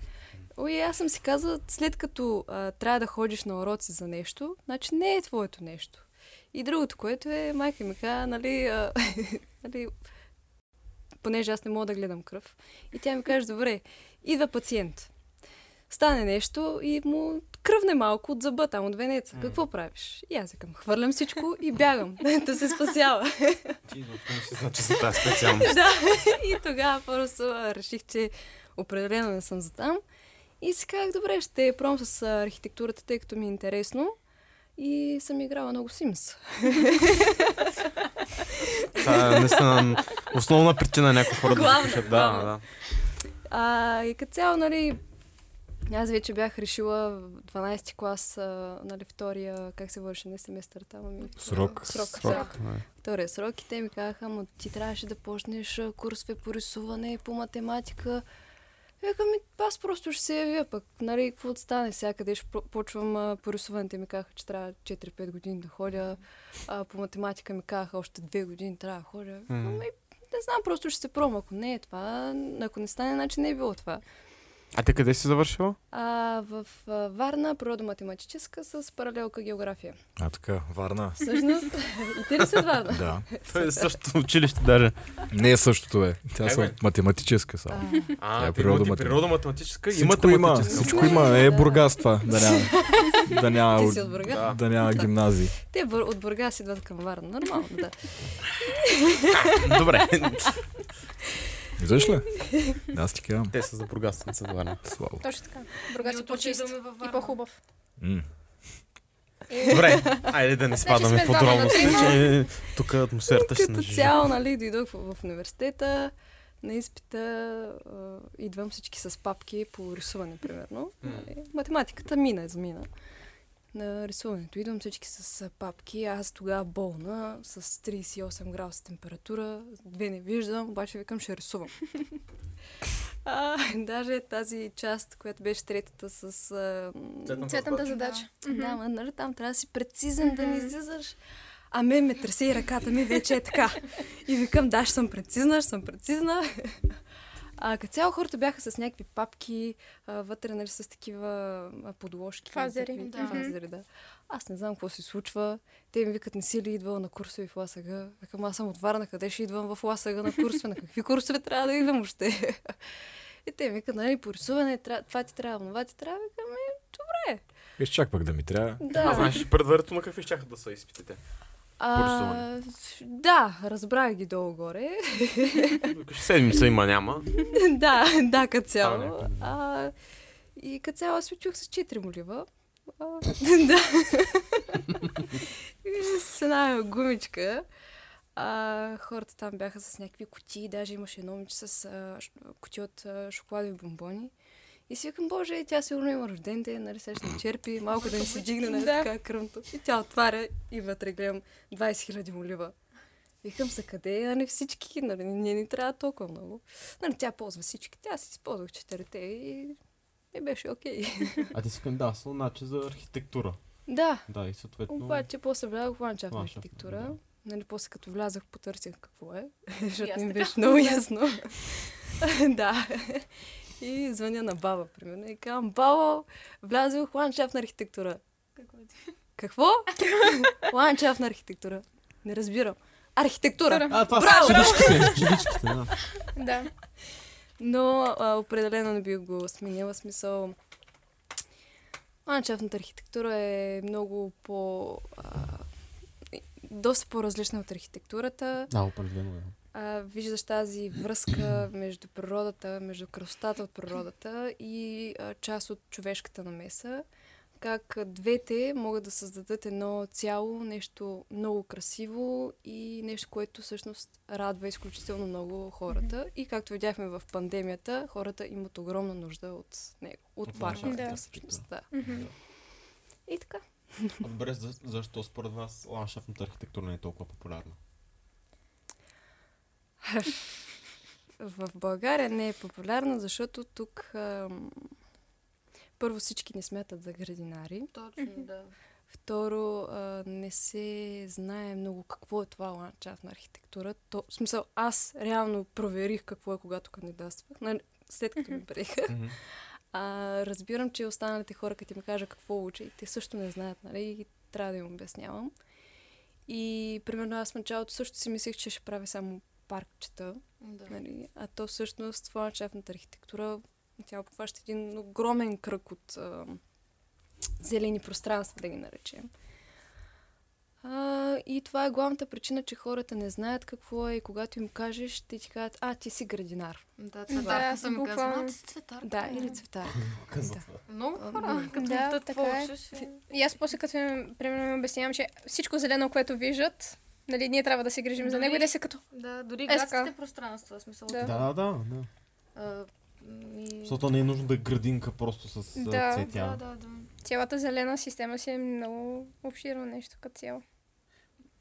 Ой, аз съм си казала, след като а, трябва да ходиш на уроци за нещо, значи не е твоето нещо. И другото, което е, майка ми каза, нали, а, нали, понеже аз не мога да гледам кръв. И тя ми каже, добре, идва пациент. стане нещо и му кръвне малко от зъба там, от венеца. Какво правиш? И аз викам, хвърлям всичко и бягам. да се спасява. Ти си значи за тази специалност. да, и тогава просто реших, че определено не съм за там. И си казах, добре, ще пробвам с архитектурата, тъй като ми е интересно. И съм играла много Sims. Това е наистина основна причина някои хора да запишат. Да, да. А, и като цяло, нали, аз вече бях решила в 12 клас, а, нали, втория, как се върши, не семестър там, ами... Срок. Срок. Срок. да. Втория срок и те ми казаха, ама ти трябваше да почнеш курсове по рисуване и по математика. Викам, ми, аз просто ще се явя пък, нали, какво стане сега, къде ще почвам а, по рисуване. Те ми казаха, че трябва 4-5 години да ходя. А, по математика ми казаха, още 2 години трябва да ходя. Мгм. Ами, не знам, просто ще се пробвам. Ако не е това, ако не стане, значи не е било това. А ти къде си завършила? А, в а, Варна, природо-математическа с паралелка география. А така, Варна. Всъщност, и ти ли си от Варна? Да. Това е същото училище даже. Не е същото е. Тя Е, са математическа само. А, Тя А, е природо-математическа и математическа. всичко има. Не е Бургас това. Да няма, да няма, ти си от Бургас? Да. да няма гимназии. Те от Бургас идват към Варна. Нормално, да. Добре. Виждаш ли? Аз ти казвам. Те са за Бургас, не са Варна. Слава. Точно така. Бургас е по-чист и по-хубав. М. Добре, айде да не спадаме сме в двама подробности, на че тук атмосферата ще Като нажежи. цяло, нали, дойдох в, в университета, на изпита а, идвам всички с папки по рисуване, примерно. Нали, математиката мина, измина. На рисуването идвам всички с а, папки, аз тогава болна, с 38 градуса температура, две не виждам, обаче викам ще рисувам. а, даже тази част, която беше третата с... А, Цветната задача. да, ма, нали, там трябва да си прецизен, да не излизаш. А мен ме тресе и ръката ми вече е така. И викам, да, ще съм прецизна, ще съм прецизна. А като цяло хората бяха с някакви папки, а, вътре нали, с такива подложки. Фазери, някакви- да. Фазери, да. Аз не знам какво се случва. Те ми викат, не си ли идвала на курсове в Ласага? Викам, аз съм от Варна, къде ще идвам в Ласага на курсове? На какви курсове трябва да идвам въобще? И те ми викат, нали, по рисуване, това ти трябва, това ти трябва. Викам, е, Виж чак пък да ми трябва. да. А знаеш предварително какви щяха да са изпитите? А, да, разбрах ги долу-горе. Седмица има, няма. да, да, като цяло. А, и като цяло аз се чух с 4 молива. Да. С една гумичка. А, хората там бяха с някакви кутии, даже имаше едно момиче с а, от а, шоколадови бомбони. И си викам, боже, тя сигурно има рожден ден, нали, сега ще черпи, малко да ни се дигне, нали, Да. така кръвното. И тя отваря и вътре гледам 20 000 молива. Викам се, къде, нали, всички, нали, не ни трябва толкова много. Нали, тя ползва всички, тя си използвах четирите и, и беше окей. А ти си кандидатствал, значи за архитектура. да, Да, и съответно... обаче после влязох в ландшафтна архитектура. да. Нали, после като влязах, потърсих какво е, защото не ми беше много ясно. да. И звъня на баба, примерно, и казвам, баба, влязох в ландшафтна архитектура. Какво е? Какво? ландшафтна архитектура. Не разбирам. Архитектура. А, това Браво! са чиличките, чиличките, да. Да. Но а, определено не бих го сменила. Смисъл, ландшафтната архитектура е много по... А, доста по-различна от архитектурата. Да, определено е. А, виждаш тази връзка между природата, между красотата от природата и а, част от човешката намеса. Как двете могат да създадат едно цяло, нещо много красиво и нещо, което всъщност радва изключително много хората. И както видяхме в пандемията, хората имат огромна нужда от него, от, От парковете. ландшафтната всъщност, да. Мгм. И така. А добре, за- защо според вас ландшафтната архитектура не е толкова популярна? В България не е популярна, защото тук ам, първо всички не смятат за градинари. Точно, да. Второ, а, не се знае много какво е това ландшафтна архитектура. То, в смисъл, аз реално проверих какво е, когато кандидатствах, нали, след като ми приеха. А, разбирам, че останалите хора, като ми кажа какво уча, и те също не знаят, нали, и трябва да им обяснявам. И, примерно, аз в началото също си мислех, че ще правя само паркчета, да. Нали? А то всъщност в ландшафтната архитектура Тя обхваща един огромен кръг от а, зелени пространства, да ги наречем. А, и това е главната причина, че хората не знаят какво е и когато им кажеш, те ти казват, а, ти си градинар. Да, Да, цветарка аз съм буквално- ти цветарка. Да, или цветар. Казва Да. това. Много хора, като да, да, така е. И аз после като им, примерно, им обяснявам, че всичко зелено, което виждат, нали, ние трябва да се грижим за Дори- него и да се като... Да, дори Е, градските пространства, смисъл. Да. Да, да, да. А, и... Защото не е нужно да е градинка просто с Да, да, Да, цветя. да, да. Цялата зелена система си е много обширно нещо като цяло.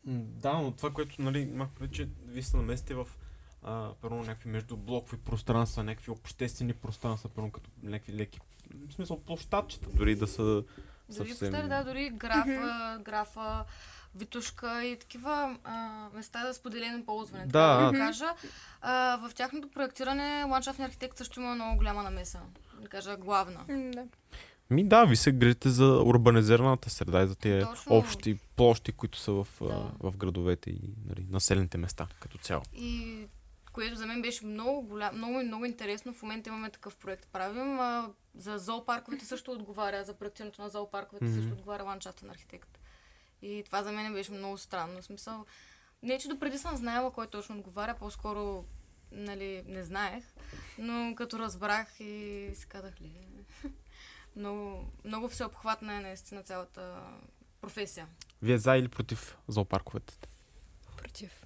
Да, но това, което, нали, имах предвид, че вие се намесите в а, първо някакви междублокови пространства, някакви обществени пространства, първо като някакви леки, в смисъл площадчета, дори да са Дори съвсем... повтаря, да, дори графа, графа, витушка и такива а, места за споделено ползване. Да. Така да кажа. А, в тяхното проектиране ландшафтният архитект също има много голяма намеса. Да кажа главна. Да. Ми да, ви се грижите за урбанизираната среда и за тези Точно. общи площи, които са в, Да. в градовете и нали, населените места като цяло. И което за мен беше много голям, много, много интересно. В момента имаме такъв проект правим. А, за зоопарковете също отговаря, за проектирането на зоопарковете Мгм. също отговаря ландшафтен архитект. И това за мен беше много странно. В смисъл, не че допреди съм знаела кой точно отговаря, по-скоро нали, не знаех, но като разбрах и си казах ли, много, много всеобхватна е наистина цялата професия. Вие за или против зоопарковете? Против.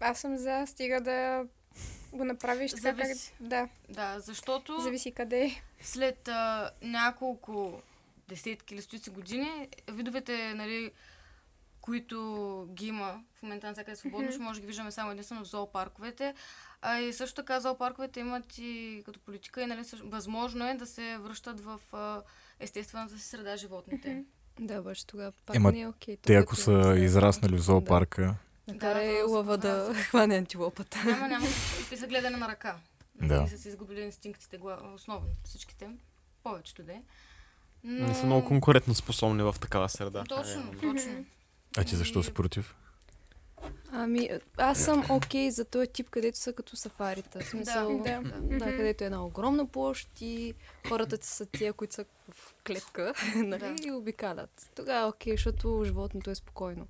Аз съм за, стига да го направиш така как... Зависи. Да, Да, защото... зависи къде е. след а, няколко десетки или стотици години, видовете, нали, които ги има в момента навсякъде свободно, Мгм. ще може да ги виждаме само единствено в зоопарковете. А и също така зоопарковете имат и като политика и нали, също, възможно е да се връщат в а, естествената си среда животните. Да, обаче тогава пак Ема, не е окей. Те ако са се- израснали в зоопарка, Да, накарай Да, то лъва се да хване. антилопата. Няма, няма. Те са гледане на ръка. Да. И са си изгубили инстинктите, основно всичките. Повечето де. Не са много конкурентно способни в такава среда. Точно, Е, точно. а ти защо си против? Ами, аз съм окей за този тип, където са като сафарита. В смисъл, Да. да, където е една огромна площ и хората са тия, които са в клетка, нали, Да. и обикалят. Тогава е окей, защото животното е спокойно.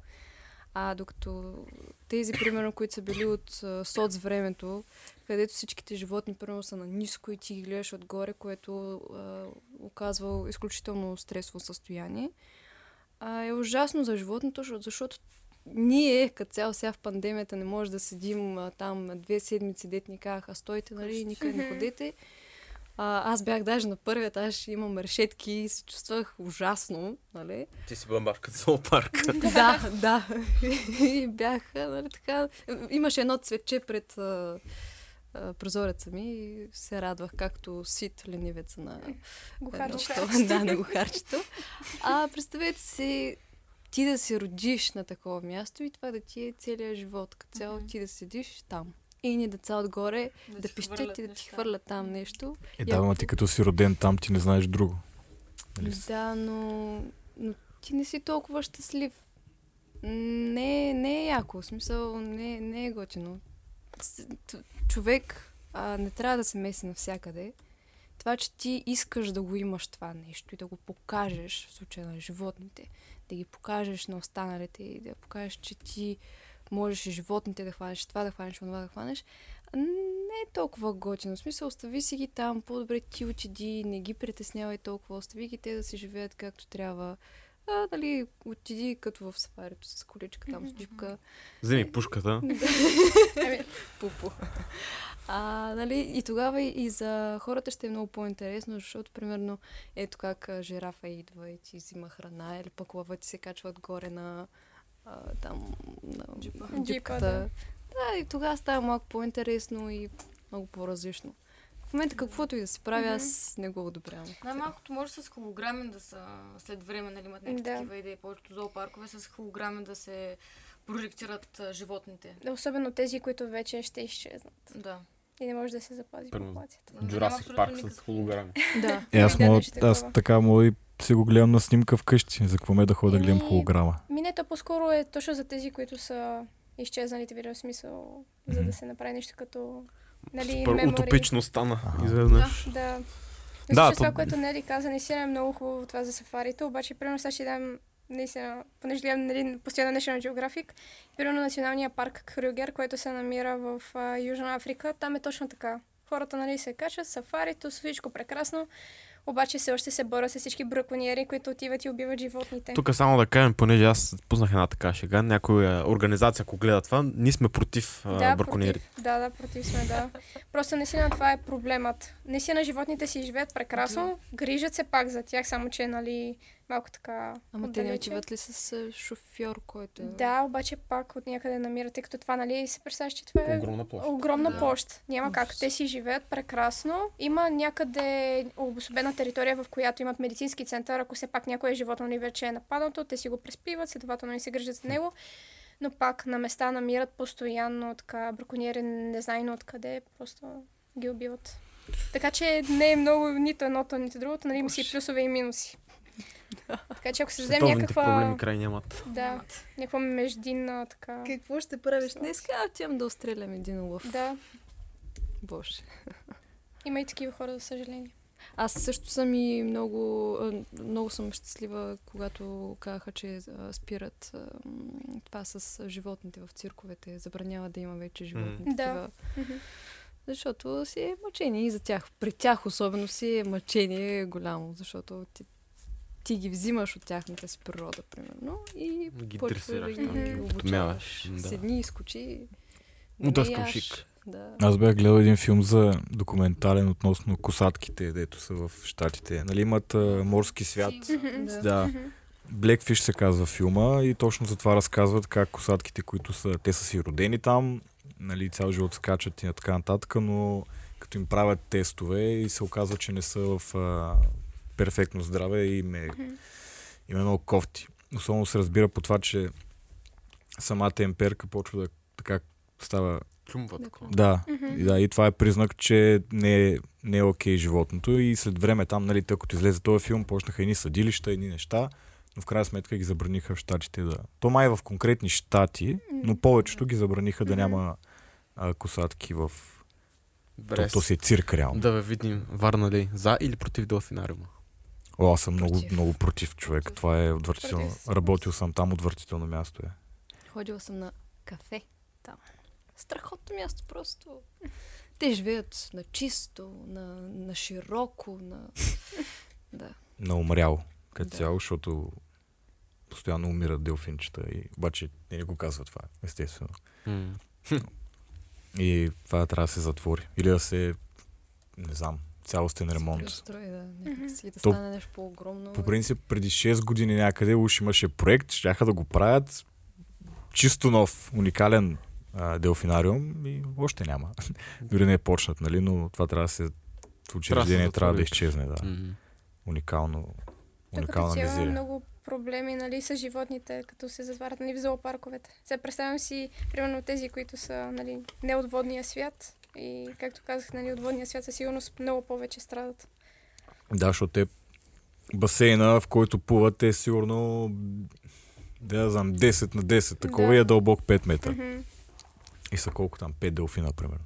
А докато тези, примерно, които са били от а, соц времето, където всичките животни, примерно, са на ниско и ти ги гледаш отгоре, което а, оказва изключително стресово състояние, а, е ужасно за животното, защото- ние, като цяло сега в пандемията, не може да седим а, там две седмици, дет ни казаха, стойте, нали, никъде не ходете. А, аз бях даже на първият, аз ще имам решетки и се чувствах ужасно, нали? Ти си бъмбарка за зоопарк. да, да. И бях, нали, така... Имаше едно цветче пред а, а, прозореца ми и се радвах, както сит ленивеца на Гухарчето. Да, на гухарчето. А представете си ти да се родиш на такова място и това да ти е целият живот. Като цяло ти да седиш там. И ни деца отгоре да, ти пищят хвърлят и да ти хвърлят там нещо. Е, И да, ама ако- ти като си роден там, ти не знаеш друго. Нали? Да, но, но ти не си толкова щастлив. Не, не е яко, в смисъл не, не е готино. Човек а, не трябва да се меси навсякъде. Това, че ти искаш да го имаш това нещо и да го покажеш в случая на животните, да ги покажеш на останалите и да покажеш, че ти можеш и животните да хванеш, това да хванеш, това да хванеш, не е толкова готино. В смисъл, остави си ги там, по-добре ти отиди, не ги притеснявай толкова, остави ги те да си живеят както трябва. А, нали, отиди като в сафарито с количка там, с джипка. Вземи пушката. Ами, Пупо. А, нали, и тогава и, за хората ще е много по-интересно, защото, примерно, ето как жирафа идва и ти взима храна, или пък лъва ти се качва отгоре на а, там, на Джипа. джипката. Да. да, и тогава става малко по-интересно и много по-различно. В момента каквото и да се прави, аз не го одобрявам. Най-малкото може с холограми да са след време, нали, имат някакви Да. такива идеи. Повечето зоопаркове с холограми да се прожектират животните. особено тези, които вече ще изчезнат. Да. И не може да се запази Примерно. популацията. Да, абсолютно Парк с холограми. Да. Е, аз, мога, аз така мога и си го гледам на снимка вкъщи. За какво ме да ходя да гледам Еми, холограма? Минето по-скоро е точно за тези, които са изчезналите видео смисъл, за Мгм. да се направи нещо като... нали, Супер мемори. утопично стана. Ага. Изведнъж. Да. Да, Да, то- това, което Нели каза, наистина е много хубаво това за сафарите, обаче, примерно, сега ще дам наистина, понеже гледам нали, постоянно National Geographic, примерно националния парк Крюгер, който се намира в а, Южна Африка, там е точно така. Хората нали, се качат, сафарито, всичко прекрасно, обаче все още се борят с всички браконьери, които отиват и убиват животните. Тук само да кажем, понеже аз пуснах една така шега, някоя организация, ако гледа това, ние сме против а, да, браконьери. против. Да, да, против сме, да. Просто наистина това е проблемът. Наистина животните си живеят прекрасно, грижат се пак за тях, само че, нали, малко така Ама те не отиват ли с шофьор, който е... Да, обаче пак от някъде намират, тъй като това, нали, се представяш, че това е Огромна площ. огромна Да. площ. Няма как. Те си живеят прекрасно. Има някъде обособена територия, в която имат медицински център. Ако все пак някое животно ни вече е нападнато, те си го преспиват, следователно и се грижат за него. Но пак на места намират постоянно така браконьери, незнайно откъде, просто ги убиват. Така че не е много нито едното, нито другото, нали има си плюсове и минуси. Така че ако се дадем Световните някаква... проблеми край нямат. Да, някаква междинна така... Какво ще правиш днес? А, отивам да отстрелям един лъв. Да, Боже. има и такива хора, за съжаление. Аз също съм и много, много съм щастлива, когато казаха, че спират това с животните в цирковете. Забранява да има вече животни. Мгм. Да. такива. Защото си е мъчение и за тях. При тях особено си е мъчение голямо, защото ти, ти ги взимаш от тяхната си природа, примерно, и Ги дресираш, да ги обучаваш. да. Седни, изкочи. Удъскам шик. Да. Аз бях гледал един филм за документален относно косатките, дето са в Штатите. Нали имат а, морски свят. Да. Да. Blackfish се казва филма и точно за това разказват как косатките, които са, те са си родени там, нали, цял живот скачат и така нататък, но като им правят тестове и се оказва, че не са в а, перфектно здраве и им е, им е много кофти. Особено се разбира по това, че самата емперка почва да така става Чумва Да, такова. да, и да, и това е признак, че не е, не е окей животното. И след време там, нали, тъй като излезе този филм, почнаха едни съдилища, едни неща, но в крайна сметка ги забраниха в щатите да... То май е в конкретни щати, но повечето ги забраниха да няма а, косатки в... То, то си е цирк реално. да бе видим Варна ли за или против делфинариума. О, аз съм много, Против. много против човек. Това е отвратително. Работил съм там, отвратително място е. Ходила съм на кафе там. Страхотно място просто. Те живеят на чисто, на, на широко, на... Да. На умрял като Да. цяло, защото постоянно умират делфинчета. И... Обаче не ни го казва това, естествено. И това трябва да се затвори. Или да се, не знам, цялостен ремонт. Да. Някак си да То- стане нещо по-огромно. По принцип, преди 6 години някъде уж имаше проект, щяха да го правят чисто нов, уникален а, делфинариум и още няма. Дори не е почнат, нали, но това трябва да се учреждение трябва да изчезне, да. М. Уникално, Тук уникална цяло мизерия. много проблеми нали, с животните, като се затварят нали, в зоопарковете. Сега представям си, примерно, тези, които са нали, не от водния свят. И, както казах, нали, от водния свят със сигурност много повече страдат. Да, защото те басейна, в който плуват, е сигурно да знам, 10 на 10 такова Да. и е дълбок 5 метра. Мгм. И са колко там? 5 делфина, примерно.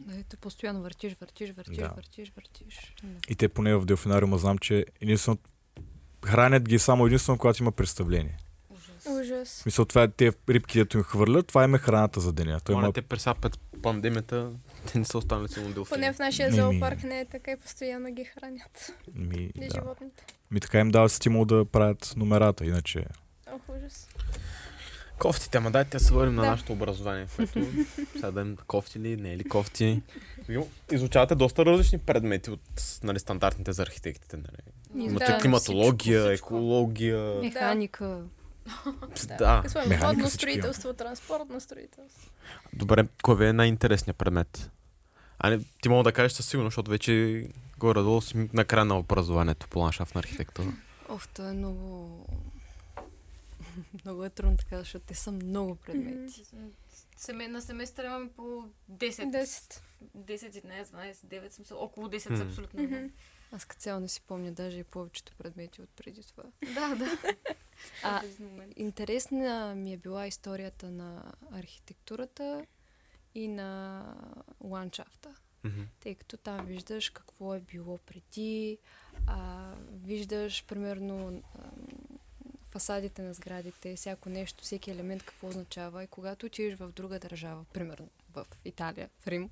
Да, и ти постоянно въртиш, въртиш, въртиш, Да. въртиш, въртиш. И те поне в делфинариума знам, че единствено хранят ги само единствено, когато има представление. Ужас. Ужас. Смисъл, това е те рибки, дето им хвърлят, това им е храната за деня. Той Ама има... те пред пандемията те не са останали само делфини. Поне в нашия зоопарк не е така и постоянно ги хранят. Ми, И да. животните. ми така им дават стимул да правят номерата, иначе... Ох, ужас. Кофтите, ама дайте да се върнем на Да. нашето образование, което сега да им кофти ли, не е ли кофти. Изучавате доста различни предмети от нали, стандартните за архитектите. Нали. Имате Да, климатология, всичко, всичко. екология. Механика. Да. Какво е? механика строителство, транспортно строителство. Добре, кой ви е най-интересният предмет? А не, ти мога да кажеш със сигурност, защото вече горе-долу си на края на образованието по ландшафтна архитектура. Оф, то е много... много е трудно така, защото те са много предмети. Семе, на семестър имаме по 10. 10. 10, 11, 12, 9, смисъл, около 10 са абсолютно. Аз като цяло не си помня даже и повечето предмети от преди това. Да, да. А. Интересна ми е била историята на архитектурата и на ландшафта. Мгм. Тъй като там виждаш какво е било преди, а, виждаш примерно ам, фасадите на сградите, всяко нещо, всеки елемент какво означава. И когато отидеш в друга държава, примерно в Италия, в Рим,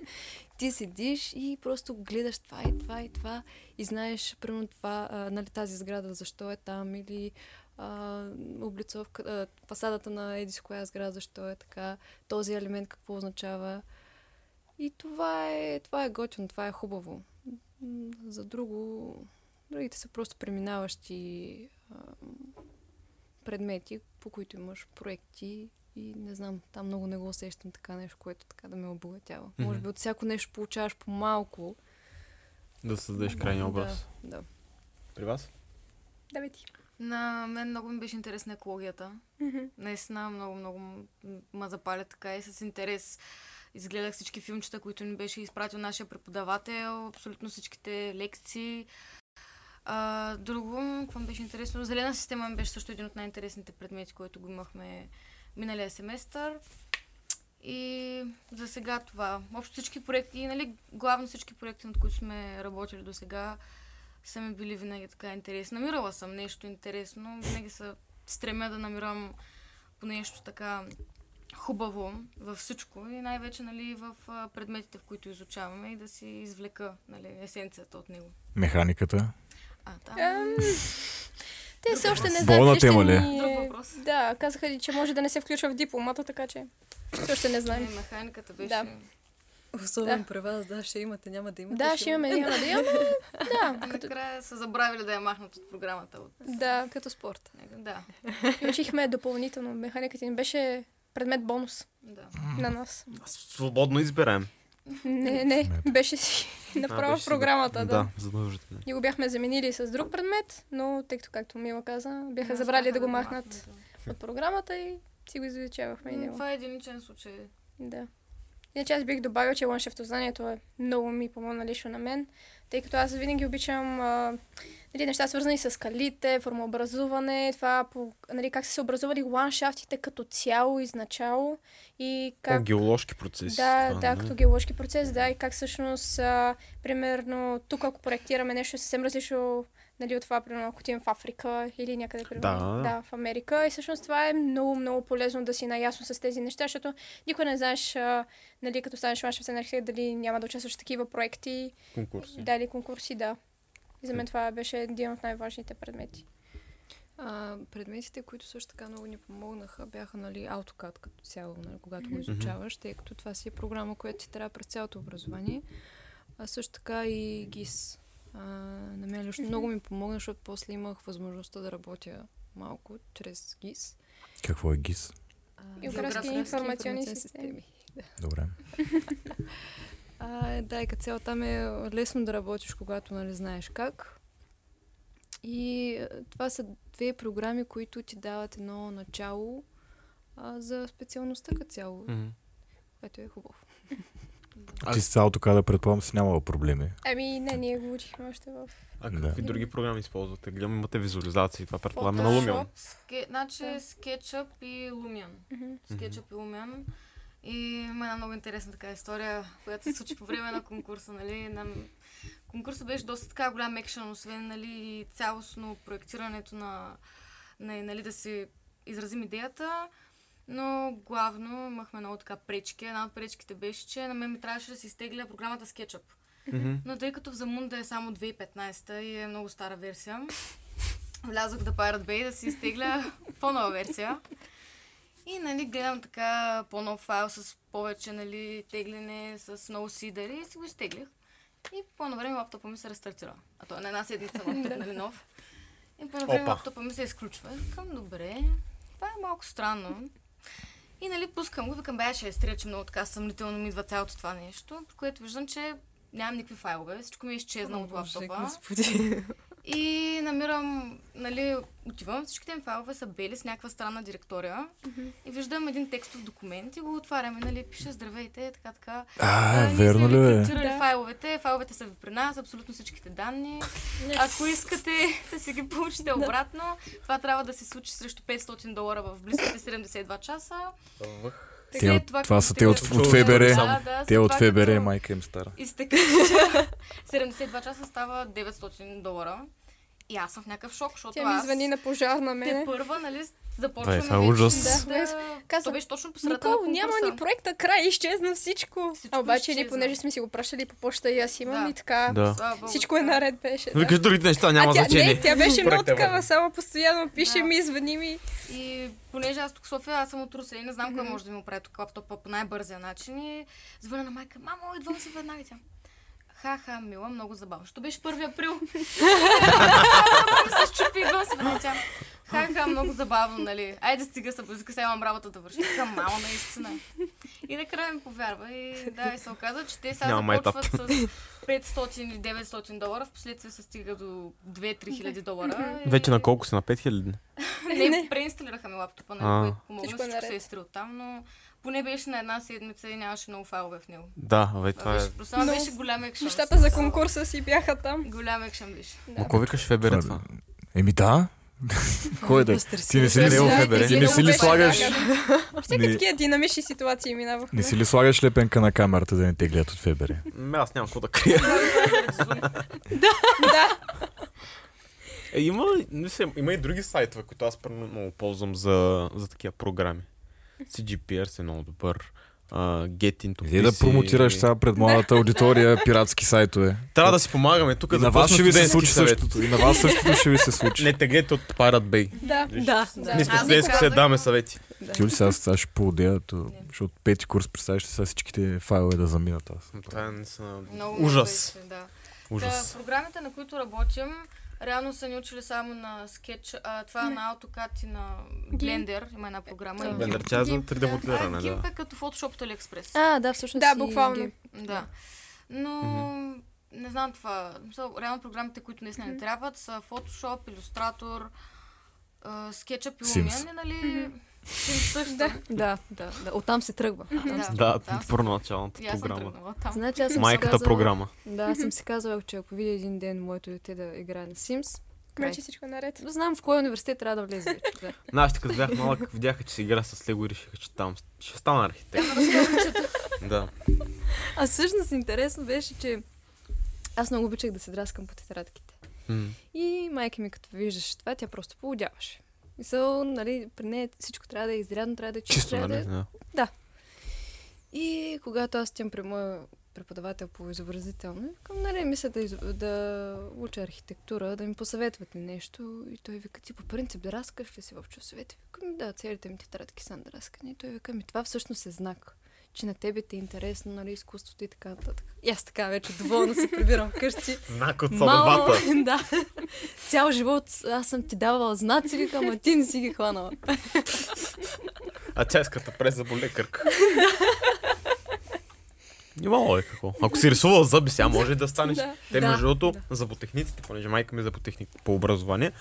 ти седиш и просто гледаш това и това и това и знаеш, примерно това, а, нали, тази сграда защо е там или а, облицовка, а, фасадата на еди си коя сграда защо е така, този елемент какво означава. И това е, това е готино, това е хубаво. За друго, другите са просто преминаващи а, предмети, по които имаш проекти и не знам, там много не го усещам така нещо, което така да ме обогатява. Мгм. Може би от всяко нещо получаваш по малко. Да създадеш крайния образ. Да, да. При вас? Давай ти. На мен много ми беше интересна екологията. Мгм. Наистина много, много ме запаля така и с интерес. Изгледах всички филмчета, които ни беше изпратил нашия преподавател, абсолютно всичките лекции. А, друго, какво ми беше интересно? Зелена система ми беше също един от най-интересните предмети, който го имахме миналия семестър. И за сега това. Общо всички проекти, нали, главно всички проекти, над които сме работили до сега, са ми били винаги така интересни. Намирала съм нещо интересно, винаги се стремя да намирам по нещо така хубаво във всичко и най-вече нали, в предметите, в които изучаваме и да си извлека нали, есенцията от него. Механиката. А, там... Те все още не знаят Болна тема ли ни... Друг въпрос. Да, казаха ли, че може да не се включва в дипломата, така че все още не знаем. Не, механиката беше... Да. Особено Да. при вас, да, ще имате, няма да имате. Да, ще имаме, няма да имаме. Да, като, накрая са забравили да я махнат от програмата. От... да, Като спорт. Да, и учихме допълнително. Механиката ни беше предмет бонус да. на нас. Свободно изберем. Не, не, беше си направо беше в си програмата, да. Да, задължително. И го бяхме заменили с друг предмет, но тъй като, както Мила каза, бяха Не забрали да го махнат, да. от програмата и си го изучавахме и него. Това е единичен случай. Да. Иначе аз бих добавил, че ландшафтознанието е много ми помогна лично на мен, тъй като аз винаги обичам а, нали, неща свързани с скалите, формообразуване, това по, нали, как са се образували ландшафтите като цяло изначало и Как... как... геоложки процеси. Да, това, да, нали? като геоложки процес, да, и как всъщност, а, примерно, тук ако проектираме нещо съвсем различно, нали, от това, примерно, ако отидем в Африка или някъде, примерно, Да. да, в Америка. И всъщност това е много, много полезно да си наясно с тези неща, защото никой не знаеш, а, нали, като станеш ландшафтен архитект, дали няма да участваш в такива проекти, Конкурси. да, или конкурси, да. И за мен това беше един от най-важните предмети. А, предметите, които също така много ни помогнаха, бяха нали, AutoCAD като цяло, нали, когато го изучаваш, тъй като това си е програма, която ти трябва през цялото образование. А също така и GIS. А, на мен лично много ми помогна, защото после имах възможността да работя малко чрез GIS. Какво е ГИС? А, Географски информационни системи. Добре. А, да, и като цяло там е лесно да работиш, когато нали, знаеш как. И това са две програми, които ти дават едно начало а, за специалността като цяло, Мгм. което е хубаво. Ти с цялото да предполагам си нямала проблеми. Ами, не, ние го учихме още в... А Да. какви други програми използвате? Гледам, имате визуализации. Това предполагаме на. Lumion. Ски... Значи Да. SketchUp и Lumion. Мгм. SketchUp и Lumion. И има една много интересна така история, която се случи по време на конкурса. Нали? На... Конкурсът беше доста така голям екшен, освен нали, цялостно проектирането на, на нали, да си изразим идеята. Но главно имахме много така пречки. Една от пречките беше, че на мен ми трябваше да се изтегля програмата SketchUp. Но тъй като в Замунда е само 2015 и е много стара версия, влязох да Pirate Bay да си изтегля по-нова версия. И нали, гледам така по-нов файл с повече нали, тегляне, с много сидери и си го изтеглих. И по едно време лаптопа ми се рестартира. А то е на една седмица лаптоп, нали, нов. И по едно време Опа. лаптопа ми се изключва. Викам, добре, това е малко странно. И нали, пускам го, викам, бе, ще е че много така съмнително ми идва цялото това нещо, при което виждам, че нямам никакви файлове, всичко ми е изчезнало от лаптопа. Господи. И намирам, нали, отивам, всичките ми файлове са бели с някаква странна директория. И виждам един текстов документ и го отваряме, нали, пише здравейте, така, така. А, ние верно ли бе? Да. файловете, файловете са ви при нас, абсолютно всичките данни. Ако искате да си ги получите обратно, това трябва да се случи срещу 500 долара в близките 72 часа. Те от- това, това са те от, от ФБР. Да, да, Те след от ФБР, като майка им стара. изтекат 72 часа става 900 долара. И аз съм в някакъв шок, защото Тя ми аз... звъни на пожар на Те мен. първа, нали, започваме това е ужас. Да, Да. да, Каза, то беше точно по средата Никол, на няма ни проекта, край, изчезна всичко. Всичко а обаче ние, понеже сме си го пращали по почта и аз имам Да. и така. Да. Всичко е наред беше. Да. Викаш другите неща, няма а тя, значение. не, тя беше много такава, само постоянно пише Да. ми, звъни ми. И понеже аз тук в София, аз съм от Русе и не знам кой може да ми оправи тук лаптопа по най-бързия начин. И звъня на майка, мамо, идвам си веднага. Тя, Ха-ха, мила, много забавно. Защото беше 1 април. се щупи. Тя, Ха-ха, много забавно, нали? Айде стига се, базика, сега имам работа да върши. Така, мамо, наистина. И накрая ми повярва. И да, и се оказа, че те сега Няма започват с 500 или 900 долара, в последствие се стига до 2-3 хиляди долара. и- Вече на колко си? На 5000? не, преинсталираха ми лаптопа, А. нали, което помогна, Всичко е се изтри там, но поне беше на една седмица и нямаше много файлове в него. Да, бе, Това това е... беше, просто Но беше голям екшен. Нещата за конкурса си бяха там. Голям екшен беше. Да. Ма кой викаш ФБР Това-? Еми да. Кой е да? Ти не си ли, Е, Да, ФБР. ти не си ли слагаш... Не- такива динамични ситуации минавахме. Не си ли слагаш лепенка на камерата да не те гледат от ФБР? Ме, аз нямам какво да крия. Да, Е, има, има и други сайтове, които аз много ползвам за, за такива програми. CGPR е много добър. Uh, Get Into Иди да промотираш сега пред младата аудитория пиратски сайтове. Трябва да си помагаме тук. И да на вас ще ви се случи съвет. същото. И на вас същото ще ви се случи. Не теглете от Pirate Bay. да. Да, да. Ние сме студентски се даваме съвети. Ти ли сега, сега ще поудея, то- защото пети курс, представяш сега всичките файлове да заминат аз. Това е наистина ужас. Беше, да. Ужас. Да, програмите, на които работим, реално са ни учили само на скетч, а, това е на AutoCAD и на Blender, има една програма. Да. и Блендър, тя е за Гимп, 3D да. моделиране, А, да. Gimp е като Photoshop от AliExpress. А, да, всъщност. Да, буквално. ги- Да. Но не знам това. Реално програмите, които наистина не трябват, са Photoshop, Illustrator, SketchUp и. Lumion, нали? Sims също. Да. Да, да, да. Оттам се тръгва. да. Да, съм- първоначалната програма. Значи аз съм Майката казала, програма. Да, аз съм си казала, че ако видя един ден моето дете да играе на Sims. Вече всичко наред. Знам в кой университет трябва да влезе вече. Да. Нашите, като бях малък, видяха, че си игра с Лего и решиха, че там ще стана архитект. Да. А всъщност интересно беше, че аз много обичах да се драскам по тетрадките. М. И майка ми, като виждаше това, тя просто поудяваше. Мисъл, нали, при нея всичко трябва да е изрядно, трябва да е чисто. Чисто, да нали? е... Да. И когато аз тям при моя преподавател по изобразително, към, нали, мисля да, из... да уча архитектура, да ми посъветвате нещо. И той вика, ти по принцип драскаш ли си в часовете? Викам, да, целите ми тетрадки са драскани. И той вика, ми това всъщност е знак че на тебе те е интересно, нали, изкуството и така нататък. И аз така вече доволна се прибирам вкъщи. Знак от съдбата. да. Цял живот аз съм ти давала знаци, викам, а ти не си ги хванала. А тя иска да през заболекарка. Има логика какво. Ако си рисувал зъби, сега може да станеш. Да. Те, Да, между другото, да. зъботехниците, понеже майка ми е зъботехник по образование,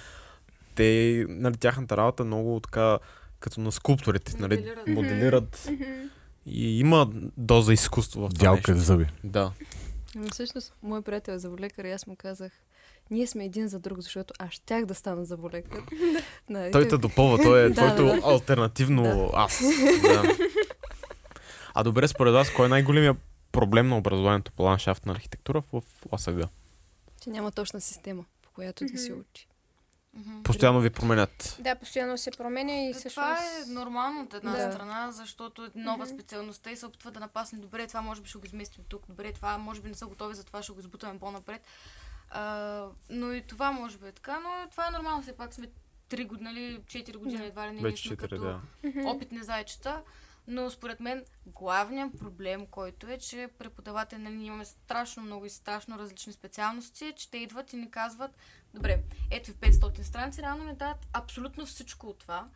те, нали, тяхната работа е много така, като на скулпторите, нали, Моделират. моделират. И има доза изкуство в това Дялка нещо. зъби. Да. Но всъщност, мой приятел е заболекар и аз му казах, ние сме един за друг, защото аз щях да стана. Да, и Той те допълва, той е твоето альтернативно аз. Да. А добре, според вас, кой е най-големият проблем на образованието по ландшафтна архитектура в ОСГ? че няма точна система, по която да се учи. Мгм. Постоянно ви променят. Да, постоянно се променя и Е, всъщност... Това е нормално от една Да. страна, защото е нова Мгм. специалността и се опитва да напасне. Добре, това може би ще го изместим тук. Добре, това може би не са готови за това, ще го избутаме по-напред. А, но и това може би е така, но това е нормално. Все пак сме 3 години, нали, 4 години едва ли не Вече сме 4, като да. Опитни зайчета. Но според мен главният проблем, който е, че преподаватели, нали, имаме страшно много и страшно различни специалности, че те идват и ни казват, добре, ето ви 500 страници, реално ни дадат абсолютно всичко от това.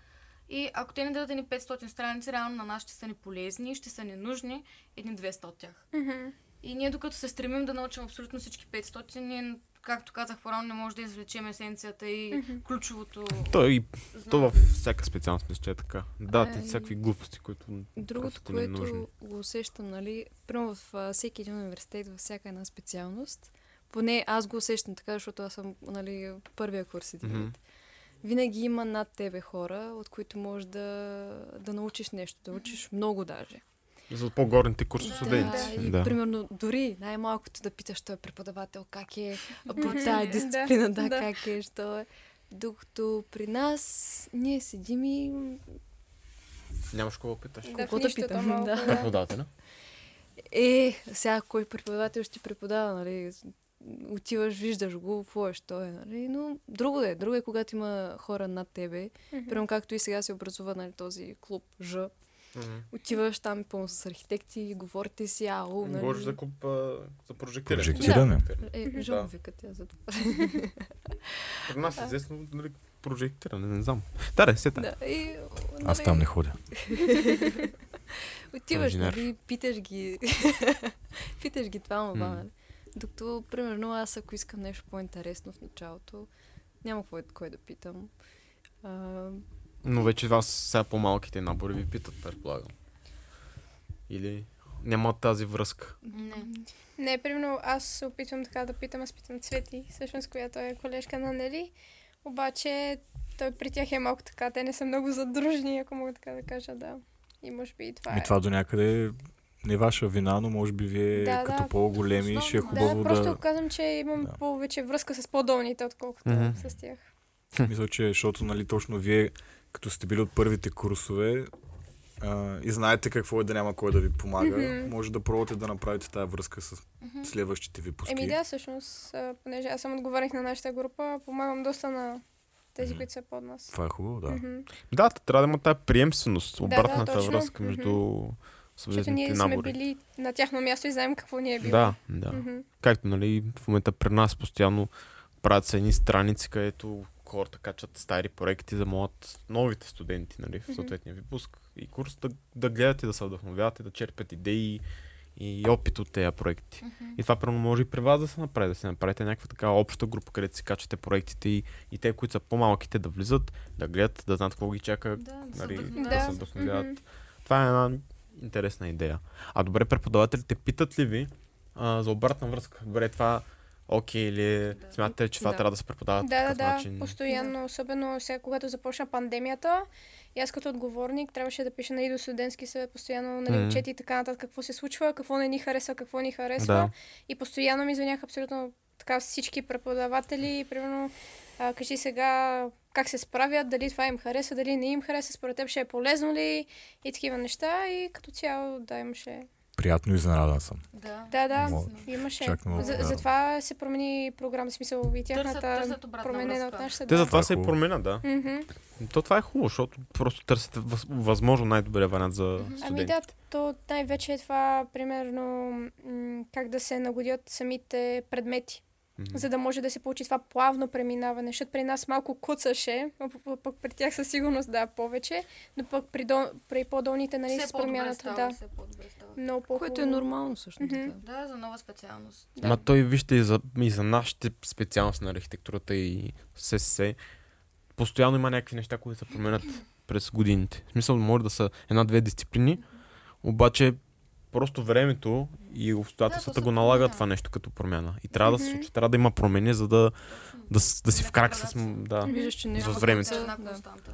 И ако те ни дадат едни 500 страници, реално на нас ще са ни полезни, ще са ни нужни едни 200 от тях. Мгм. И ние докато се стремим да научим абсолютно всички 500, ние, както казах по-рано, не може да извлечем есенцията и ключовото. То и то във всяка специалност мисля, че е така. Да, те А, и- всякакви глупости, които Другото, не е нужно. което го усещам, нали, прямо в а, всеки един университет, във всяка една специалност, поне аз го усещам така, защото аз съм, нали, първия курс вид, винаги има над тебе хора, от които можеш да, да научиш нещо, да учиш много даже. За по-горните курсове Да, студенти. Да, и Да. примерно дори най-малкото да питаш той преподавател как е по тази Да, дисциплина, да, да. как е, що е. Докато при нас ние седим и Нямаш какво да питаш. Да, Колко в да питам, малко, да. да. Преподавателя. Е, сега кой преподавател ще преподава, нали? Отиваш, виждаш го, какво е, що е, нали? Но друго е. Друго е, когато има хора над тебе. Примерно както и сега се образува нали, този клуб Ж. Мгм. Отиваш там пълно с архитекти, говорите си, ау, нали? Говориш за клуб а, за прожектиране. Прожектиране. Е, Мгм. Жо Да. да. вика тя за това. При нас е известно нали, прожектиране, не знам. Да, да, сета. да, и, Аз нали, там не ходя. Отиваш, Инженер. нали, питаш ги. питаш ги това, това, М. нали? Докато, примерно, аз ако искам нещо по-интересно в началото, няма кой, кой да питам. А, Но вече вас сега по-малките набори ви питат, предполагам. Или няма тази връзка. Не. Не, примерно аз се опитвам така да питам, аз питам Цвети, всъщност, която е колежка на Нели. Обаче той при тях е малко така, те не са много задружни, ако мога така да кажа, да. И може би и това Ми е. това до някъде не е ваша вина, но може би вие Да, като да. по-големи ще е Основно, хубаво да, да... просто казвам, че имам Да. повече връзка с по-долните, отколкото Мгм. с тях. Мисля, че защото нали, точно вие, като сте били от първите курсове а, и знаете какво е да няма кой да ви помага, Мгм. може да пробвате да направите тази връзка с Мгм. следващите ви пуски. Еми да, всъщност, понеже аз съм отговорих на нашата група, помагам доста на тези, които са под нас. Това е хубаво, да. Мгм. Да, трябва да има тази приемственост, да, обратната точно. връзка между Защото съответните ние сме били на тяхно място и знаем какво ни е било. Да, да. Мгм. Както, нали, в момента при нас постоянно правят се едни страници, където хората качат стари проекти, за да могат новите студенти, нали, в съответния випуск и курс да, да гледат и да се вдъхновяват и да черпят идеи и опит от тези проекти. Мгм. И това примерно може и при вас да се направи, да се направите някаква такава обща група, където си качате проектите и, и те, които са по-малките, да влизат, да гледат, да знаят какво ги чака, Да, да се нали, вдъхновяват. да Да. се вдъхновяват. Мгм. Това е една интересна идея. А добре, преподавателите питат ли ви а, за обратна връзка? Добре, това окей ли? Да. Смятате, че това Да. трябва да се преподава по Да, да, такъв да, начин? постоянно, особено сега, когато започна пандемията. И аз като отговорник трябваше да пиша нали, до студентски съвет, постоянно нали, отчети и така нататък, какво се случва, какво не ни харесва, какво ни харесва. Да. И постоянно ми звъняха абсолютно така всички преподаватели. Примерно, а, кажи сега как се справят, дали това им харесва, дали не им харесва, според теб ще е полезно ли и такива неща. И като цяло, да, имаше. Приятно изненадан съм. Да. Да, да, Мога- имаше. чак много За, да. затова се промени програма, смисъл и тяхната търсят променена от нашата. Те затова Това се променят, да. То това е хубаво, защото просто търсите въз, възможно най-добрия вариант за Ами студентите. да, то най-вече е това, примерно, как да се нагодят самите предмети, За да може да се получи това плавно преминаване, защото при нас малко куцаше, пък при тях със сигурност да, повече, но пък при, дол, при по-долните, нали, Все с промяната, става, да, все много по което е нормално всъщност. Мгм. Да. Да, за нова специалност. Да. Ма той, вижте, и за, и за нашите специалности на архитектурата и ССС, постоянно има някакви неща, които се променят през годините. В смисъл, може да са една-две дисциплини, обаче просто времето и обстоятелствата се го налагат променя. това нещо като промяна. И трябва да се случи, трябва да има промени, за да, да, с- да си Да в крак с... Да. Виждаш, че нещо Във времето. Една да.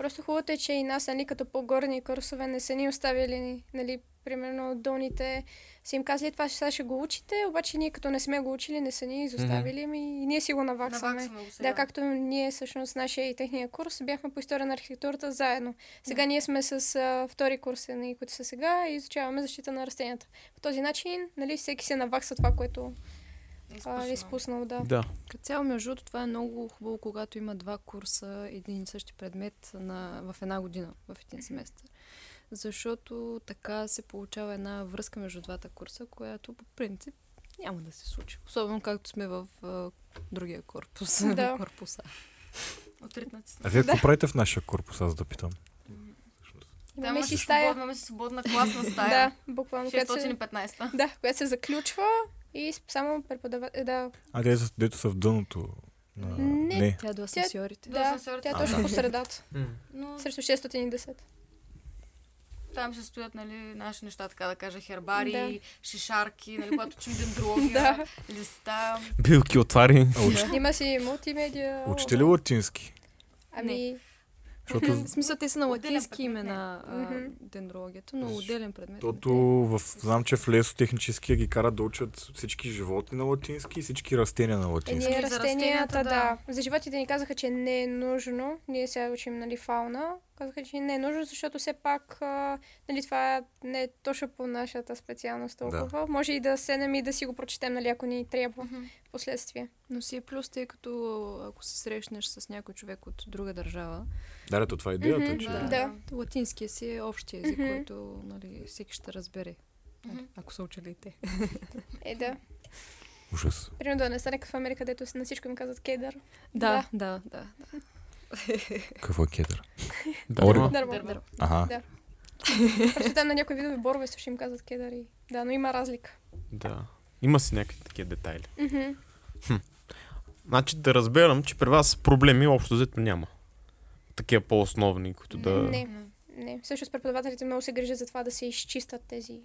Просто хубавото е, че и нас, нали, като по-горни курсове не са ни оставили, нали, примерно долните са им казали това сега ще го учите, обаче ние като не сме го учили, не са ни изоставили, ами и ние си го наваксваме. Наваксваме го сега. Да, както ние всъщност нашия и техния курс бяхме по история на архитектурата заедно. Сега ние сме с а, втори курс, нали, които са сега и изучаваме защита на растенията. По този начин, нали, всеки се навакса това, което а, е Изпуснал. изпуснал, да. да. Като цяло, между другото, това е много хубаво, когато има два курса, един и същи предмет на, в една година, в един семестър. Защото така се получава една връзка между двата курса, която по принцип няма да се случи. Особено както сме в а, другия корпус. Да. корпуса. Отритнати. А вие какво правите в нашия корпус, аз да питам? Там Имаме си стая. свободна, имаме си свободна класна Да, стая. буквално. Която се, 615. да, която се заключва и само преподавател. Да, А, те, са- дето са в дъното. На... Не. не. Тя е до асансьорите. До да, асансьорите. тя е точно по средата. Но Срещу 610. там се стоят, нали, наши неща, така да кажа, хербари, Да. шишарки, нали, когато учим дендрология, Да. листа. Билки отвари. Има си мултимедиа. Учите ли латински? Ами, Защото, В смисъл, те са на латински имена Мгм. дендрологията, но отделен предмет. защото в, знам, че в лесотехническия ги карат да учат всички животни на латински и всички растения на е, латински. ние за растенията, растенията, да. За животите ни казаха, че не е нужно. Ние сега учим, нали, фауна. Казаха, че не е нужно, защото все пак, а, нали, това не е точно по нашата специалност толкова. Може и да седнем и да си го прочетем, нали, ако ни трябва Мгм. в последствие. Но си е плюс, тъй като ако се срещнеш с някой човек от друга държава, Да, ето това е идеята, Мгм, че... да. Да. латинския си е общия език, Мгм. който нали, всеки ще разбере. Нали, Ако са учили и те. Е, да. Ужас. Примерно да не стане в Америка, където на всичко им казват кедър. Да, да, да. Какво е кедър? Има. Дърво. Дърво. Ага. Да. Просто там на някои видове борове също им казват кедър. И... Да, но има разлика. да. Има си някакви такива детайли. Значи да разберам, че при вас проблеми общо взето няма. Такива по-основни, които да... Не, не. Всъщност преподавателите много се грижат за това да се изчистят тези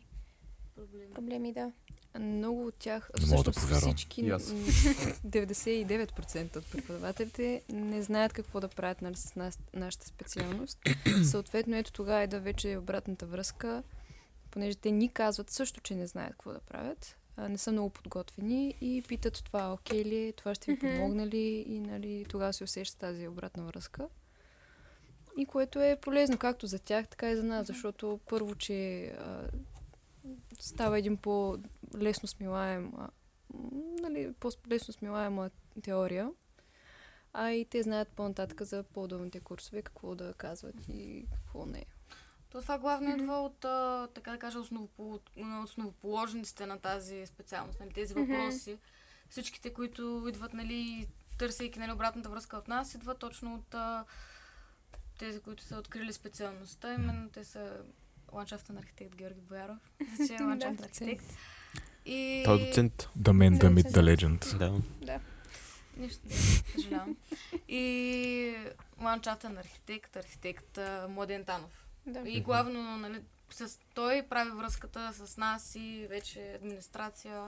проблеми, да. Много от тях, Не да всъщност повярвам. всички, м, 99% от преподавателите не знаят какво да правят нали, с нас, нашата специалност. Съответно, ето тогава е да вече е обратната връзка, понеже те ни казват също, че не знаят какво да правят, а, не са много подготвени и питат това окей ли това ще ви помогне ли и нали, тогава се усеща тази обратна връзка. И което е полезно както за тях, така и за нас, защото първо, че а, става един по-лесно смилаем, нали, по-лесно смилаема теория, а и те знаят по-нататък за по-удобните курсове, какво да казват и какво не. То това главно идва от, а, така да кажа, основопол... основоположниците на тази специалност, нали, тези въпроси. Всичките, които идват, нали, търсейки нали, обратната връзка от нас, идват точно от а, тези, които са открили специалността. Именно те са ландшафтен архитект Георги Бояров. Че е ландшафтен архитект. И... Той е доцент. The man, the Да, myth, the да. legend. Да. Да. Нищо, съжалявам. И ландшафтен архитект, архитект Младен Танов. да. И главно, нали, с той прави връзката с нас и вече администрация,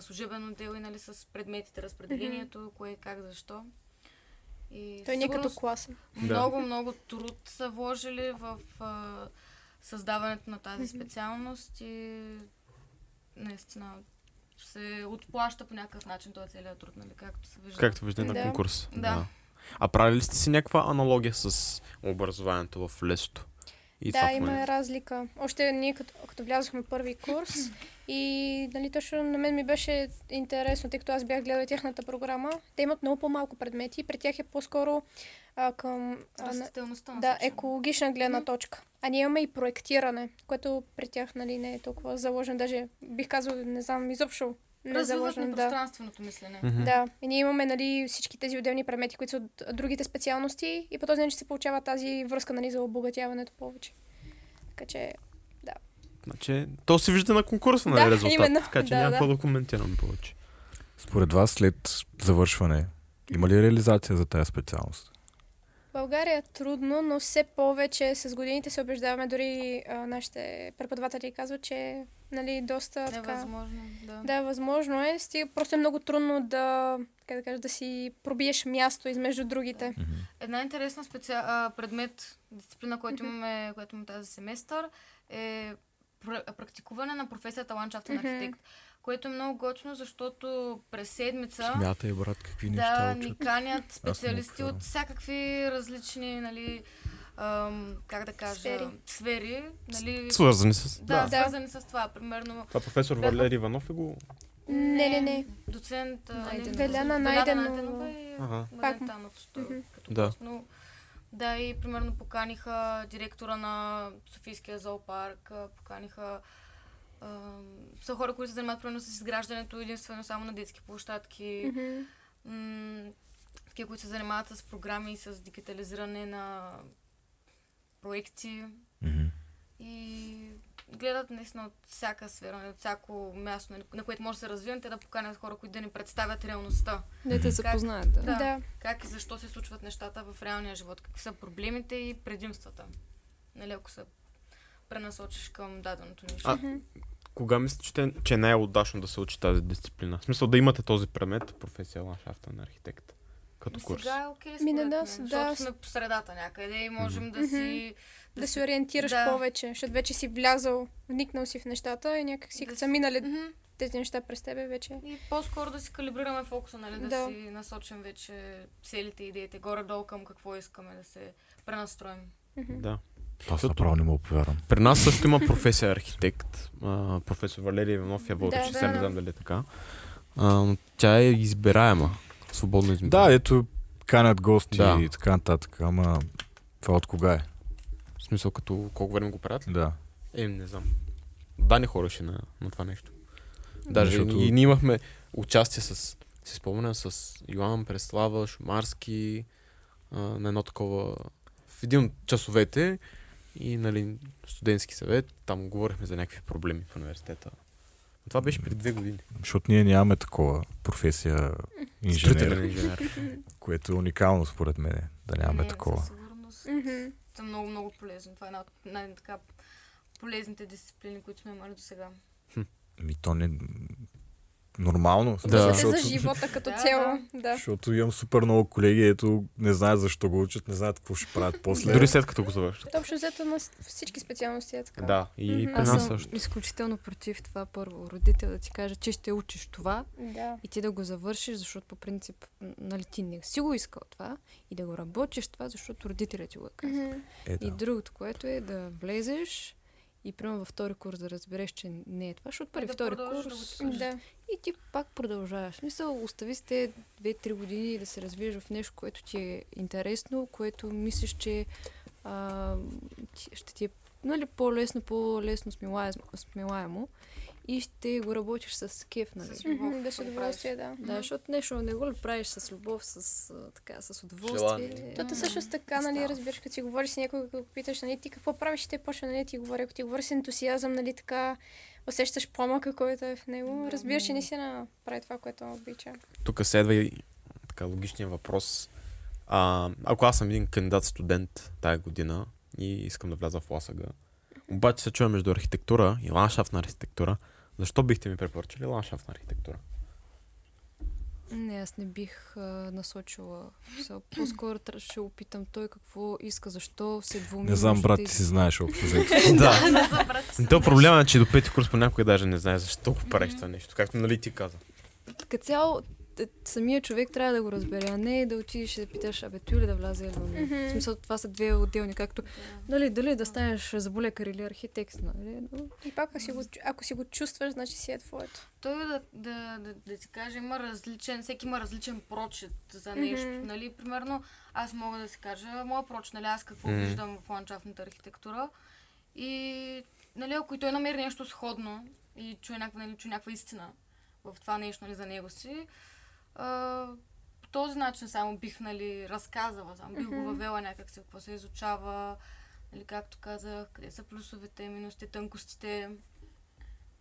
служебен отдел и нали, с предметите, разпределението, кое, как, защо. И Той не е като класа. Да. много, много труд са вложили в а, създаването на тази специалност и наистина се отплаща по някакъв начин този целият труд, нали, както се вижда. Както вижда на Да. конкурс. Да. А правили сте си някаква аналогия с образованието в лесото? И да, има разлика. Още ние като, като влязохме първи курс и нали, точно на мен ми беше интересно, тъй като аз бях гледала тяхната програма. Те имат много по-малко предмети. При тях е по-скоро а, към а, на, да, екологична гледна точка. А ние имаме и проектиране, което при тях нали, не е толкова заложено. Даже бих казал, не знам, изобщо не е Развиват заложено. Да. пространственото мислене. Мгм. Да, и ние имаме нали, всички тези отделни предмети, които са от другите специалности и по този начин се получава тази връзка нали, за обогатяването повече. Така че, Значи, то се вижда на конкурса, нали, Да, резултат. именно. Така че Да, няма да. да коментирам повече. Според вас, след завършване, има ли реализация за тази специалност? в България е трудно, но все повече с годините се убеждаваме, дори а, нашите преподаватели казват, че нали, доста така... Невъзможно, да. Да, възможно е. Стига, просто е много трудно да, как да кажа, да си пробиеш място измежду другите. Една интересна специал, а, предмет, дисциплина, която имаме, която имаме тази семестър, е практикуване на професията ландшафтен Мгм. архитект, което е много готино, защото през седмица Смятай, брат, какви да неща ни учат. канят специалисти от всякакви различни, нали, ам, как да кажа, Сфери. сфери нали, Свързани с... да, Да. свързани с това. Примерно Това професор Бяха- Валери Иванов ли го... Не, не, не. доцент Найденова. Веляна Найденова. и Ага. Пак- Танов, Мгм. като Да. но да, и примерно поканиха директора на Софийския зоопарк, поканиха а, са хора, които се занимават примерно с изграждането единствено само на детски площадки, м- такива, които се занимават с програми и с дигитализиране на проекти. Мгм. И гледат наистина от всяка сфера, от всяко място, на- на което може да се развием, те да поканят хора, които да ни представят реалността. Не те се Как- познаят, да. Да. Да. Как и защо се случват нещата в реалния живот, какви са проблемите и предимствата. Нали, ако се пренасочиш към даденото нещо. А, Кога мислите, че, че е най-удачно да се учи тази дисциплина? В смисъл да имате този предмет, професия ландшафтен архитект. като курс. Сега е окей, Ми, според на мен, нас, защото да. сме по средата някъде и можем да Мгм. си... Да се ориентираш да. повече, защото вече си влязал, вникнал си в нещата и някак си, Да като са минали Мгм. тези неща през тебе, вече. И по-скоро да си калибрираме фокуса, нали? Да, Да. си насочим вече целите, идеите, горе-долу към какво искаме да се пренастроим. Мгм. Да. Аз направо не мога повярвам. При нас също има професия архитект. А, професор Валерия Иванов я води, Да, че да, не да. знам дали е така. А, тя е избираема. Свободно избираема. Да, ето канят гости Да. и така нататък, ама това от кога е? Смисъл като колко време го правят ли? Да. Е, не знам. Дани хореше на, на това нещо. Даже Защото- и, и ние имахме участие с, си спомням, с Йоан Преслава, Шумарски, а, на едно такова, в един от часовете и нали, студентски съвет, там говорихме за някакви проблеми в университета. Това беше преди две години. Защото ние нямаме такова професия инженер, инженер. което е уникално според мен, да нямаме Не, такова. Със сигурност. Са много, много полезно. Това е една от най-така полезните дисциплини, които сме имали до сега. Ми то не... Нормално. Да. За, защото, за живота като Да, цяло. да. Да. защото имам супер много колеги, ето не знаят защо го учат, не знаят какво ще правят после. Дори след като го завършат. Общо взето на всички специалности е така. Да, и Мгм. при нас също. изключително против това първо. Родител да ти каже, че ще учиш това Да. и ти да го завършиш, защото по принцип, нали, ти не си го искал това и да го работиш това, защото родителят ти го е казал. Е, И да. другото, което е да влезеш и примерно във втори курс да разбереш, че не е това, защото първи, да втори да курс. Да. и ти пак продължаваш. В Смисъл, остави с те 2-3 години да се развиеш в нещо, което ти е интересно, което мислиш, че а, ти- ще ти е нали, по-лесно, по-лесно смилаемо, смилаемо и ще го работиш с кеф, нали? С любов. Мгм, Да с удоволствие, да. Да, защото нещо не го ли правиш с любов, с, така, с удоволствие. Желание. То също с така, не нали, разбираш, като си говориш с някой, като го питаш, нали, ти какво правиш, те почва, нали, ти говори, ако ти говори с ентусиазъм, нали, така, усещаш пламъка, който е в него, Да. разбираш, че наистина прави това, което обича. Тук следва и така логичния въпрос. А, ако аз съм един кандидат студент тая година и искам да вляза в ЛАСАГА, обаче се чуя между архитектура и ландшафтна архитектура, защо бихте ми препоръчали ландшафтна архитектура? Не, аз не бих а, насочила. По-скоро ще опитам той какво иска, защо се двуми. Не знам, брат, ти си знаеш общо да. То проблема е, че до пети курс понякога даже не знае защо го правиш това нещо. Както нали ти каза. Като цяло, самия човек трябва да го разбере, а не да отидеш и да питаш, абе, той ли да влезе или не. Мгм. В смисъл, това са две отделни, както, нали, дали да станеш заболекар или архитект, нали, но И пак, ако си го, ако си го чувстваш, значи си е твоето. Той да, да, да, да ти кажа, има различен, всеки има различен прочет за нещо. Мгм. Нали, примерно, аз мога да си кажа, моя прочет, нали, аз какво Мгм. виждам в ландшафтната архитектура. И, нали, ако и той намери нещо сходно и чуе някаква, нали, чуе някаква истина в това нещо, нали, за него си, а, по този начин само бих, нали, разказала, само бих го въвела някак се, какво се изучава, нали, както казах, къде са плюсовете, минусите, тънкостите.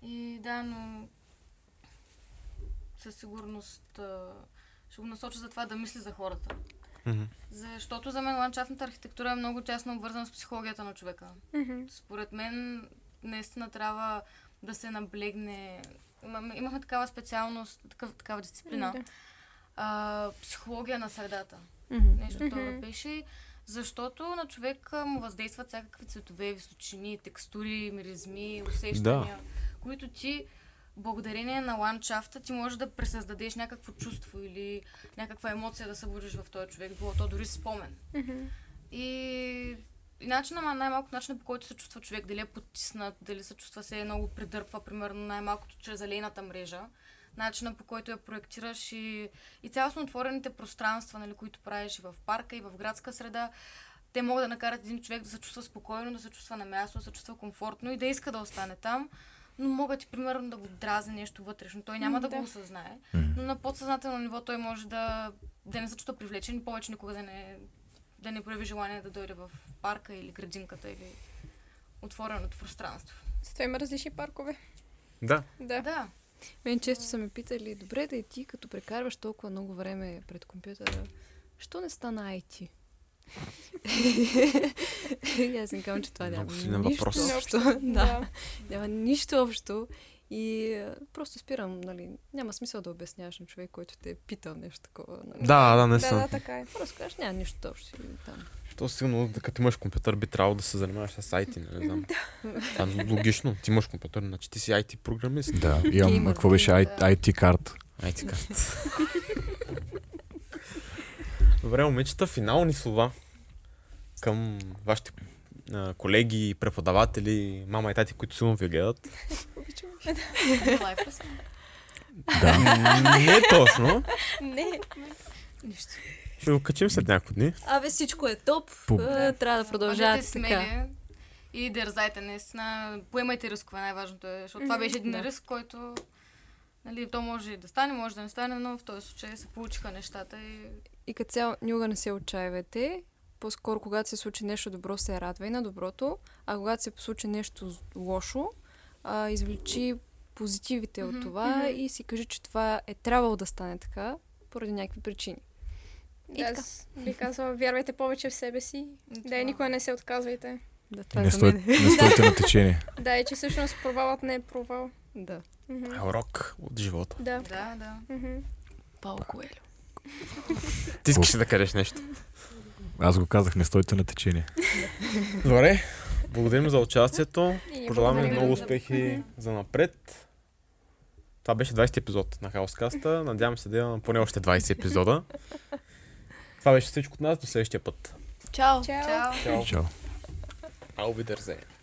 И да, но със сигурност а, ще го насоча за това да мисли за хората. Мгм. Защото за мен ландшафтната архитектура е много тясно обвързана с психологията на човека. Мгм. Според мен наистина трябва да се наблегне. Имаме, имахме такава специалност, такъв, такава дисциплина. Да. А, психология на средата. Нещо Мгм. това беше. Защото на човек му въздействат всякакви цветове, височини, текстури, миризми, усещания, които ти, благодарение на ландшафта, ти можеш да пресъздадеш някакво чувство или някаква емоция да събудиш в този човек, било то дори спомен. Мгм. И, и начина, ма- най-малко начина по който се чувства човек, дали е потиснат, дали се чувства се много придърпва, примерно най-малкото чрез алейната мрежа, начина по който я проектираш и, и цялостно отворените пространства, нали, които правиш и в парка, и в градска среда, те могат да накарат един човек да се чувства спокойно, да се чувства на място, да се чувства комфортно и да иска да остане там, но могат и примерно да го дразни нещо вътрешно. Той няма да, да. го осъзнае, но на подсъзнателно ниво той може да, да не се чувства привлечен и повече никога да не, да не прояви желание да дойде в парка или градинката или отвореното пространство. Затова има различни паркове. Да. Да. Да. Мен често са ме питали, добре да и ти, като прекарваш толкова много време пред компютъра, що не стана IT? и аз им казвам, че това няма нищо въпрос. общо. да, няма нищо общо. И просто спирам, нали. Няма смисъл да обясняваш на човек, който те е питал нещо такова. Нали. Да, да, Да, наистина. да, така е. Просто кажеш, няма нищо общо там. То сигурно, като имаш компютър, би трябвало да се занимаваш с IT, не знам. Това е логично. Ти имаш компютър, значи ти си IT програмист. Да, имам, какво беше IT карт. IT карт. Добре, момичета, финални слова към вашите а, колеги, преподаватели, мама и тати, които силно ви гледат. Сме? Да. Не точно. Не. Нищо. Ще го качим след няколко дни. Абе, всичко е топ. Пу- А, трябва да продължавате Бъдете така. смели и дързайте наистина. Поемайте рискове, най-важното е. Защото това беше един Да. риск, който нали, то може и да стане, може да не стане, но в този случай се получиха нещата и И като цяло, никога не се отчаивайте. По-скоро, когато се случи нещо добро, се радвай на доброто, а когато се случи нещо лошо, а, извлечи позитивите от това и си кажи, че това е трябвало да стане така, поради някакви причини. И така. аз бих казала, вярвайте повече в себе си. Да, и никога не се отказвайте. Да, това е Не, за стой, мен. не стойте на течение. Да, и че всъщност провалът не е провал. Да. Мгм. Урок от живота. Да. Да, да. Мгм. Пао Коелю. Ти искаш да кажеш нещо. Аз го казах, не стойте на течение. Добре, благодарим за участието. Пожелаваме много успехи за напред. Това беше 20 епизод на Хаоскаста. Надявам се да имаме поне още 20 епизода. Това беше всичко от нас. До следващия път. Чао! Чао. Чао. Чао. Чао. Auf Wiedersehen.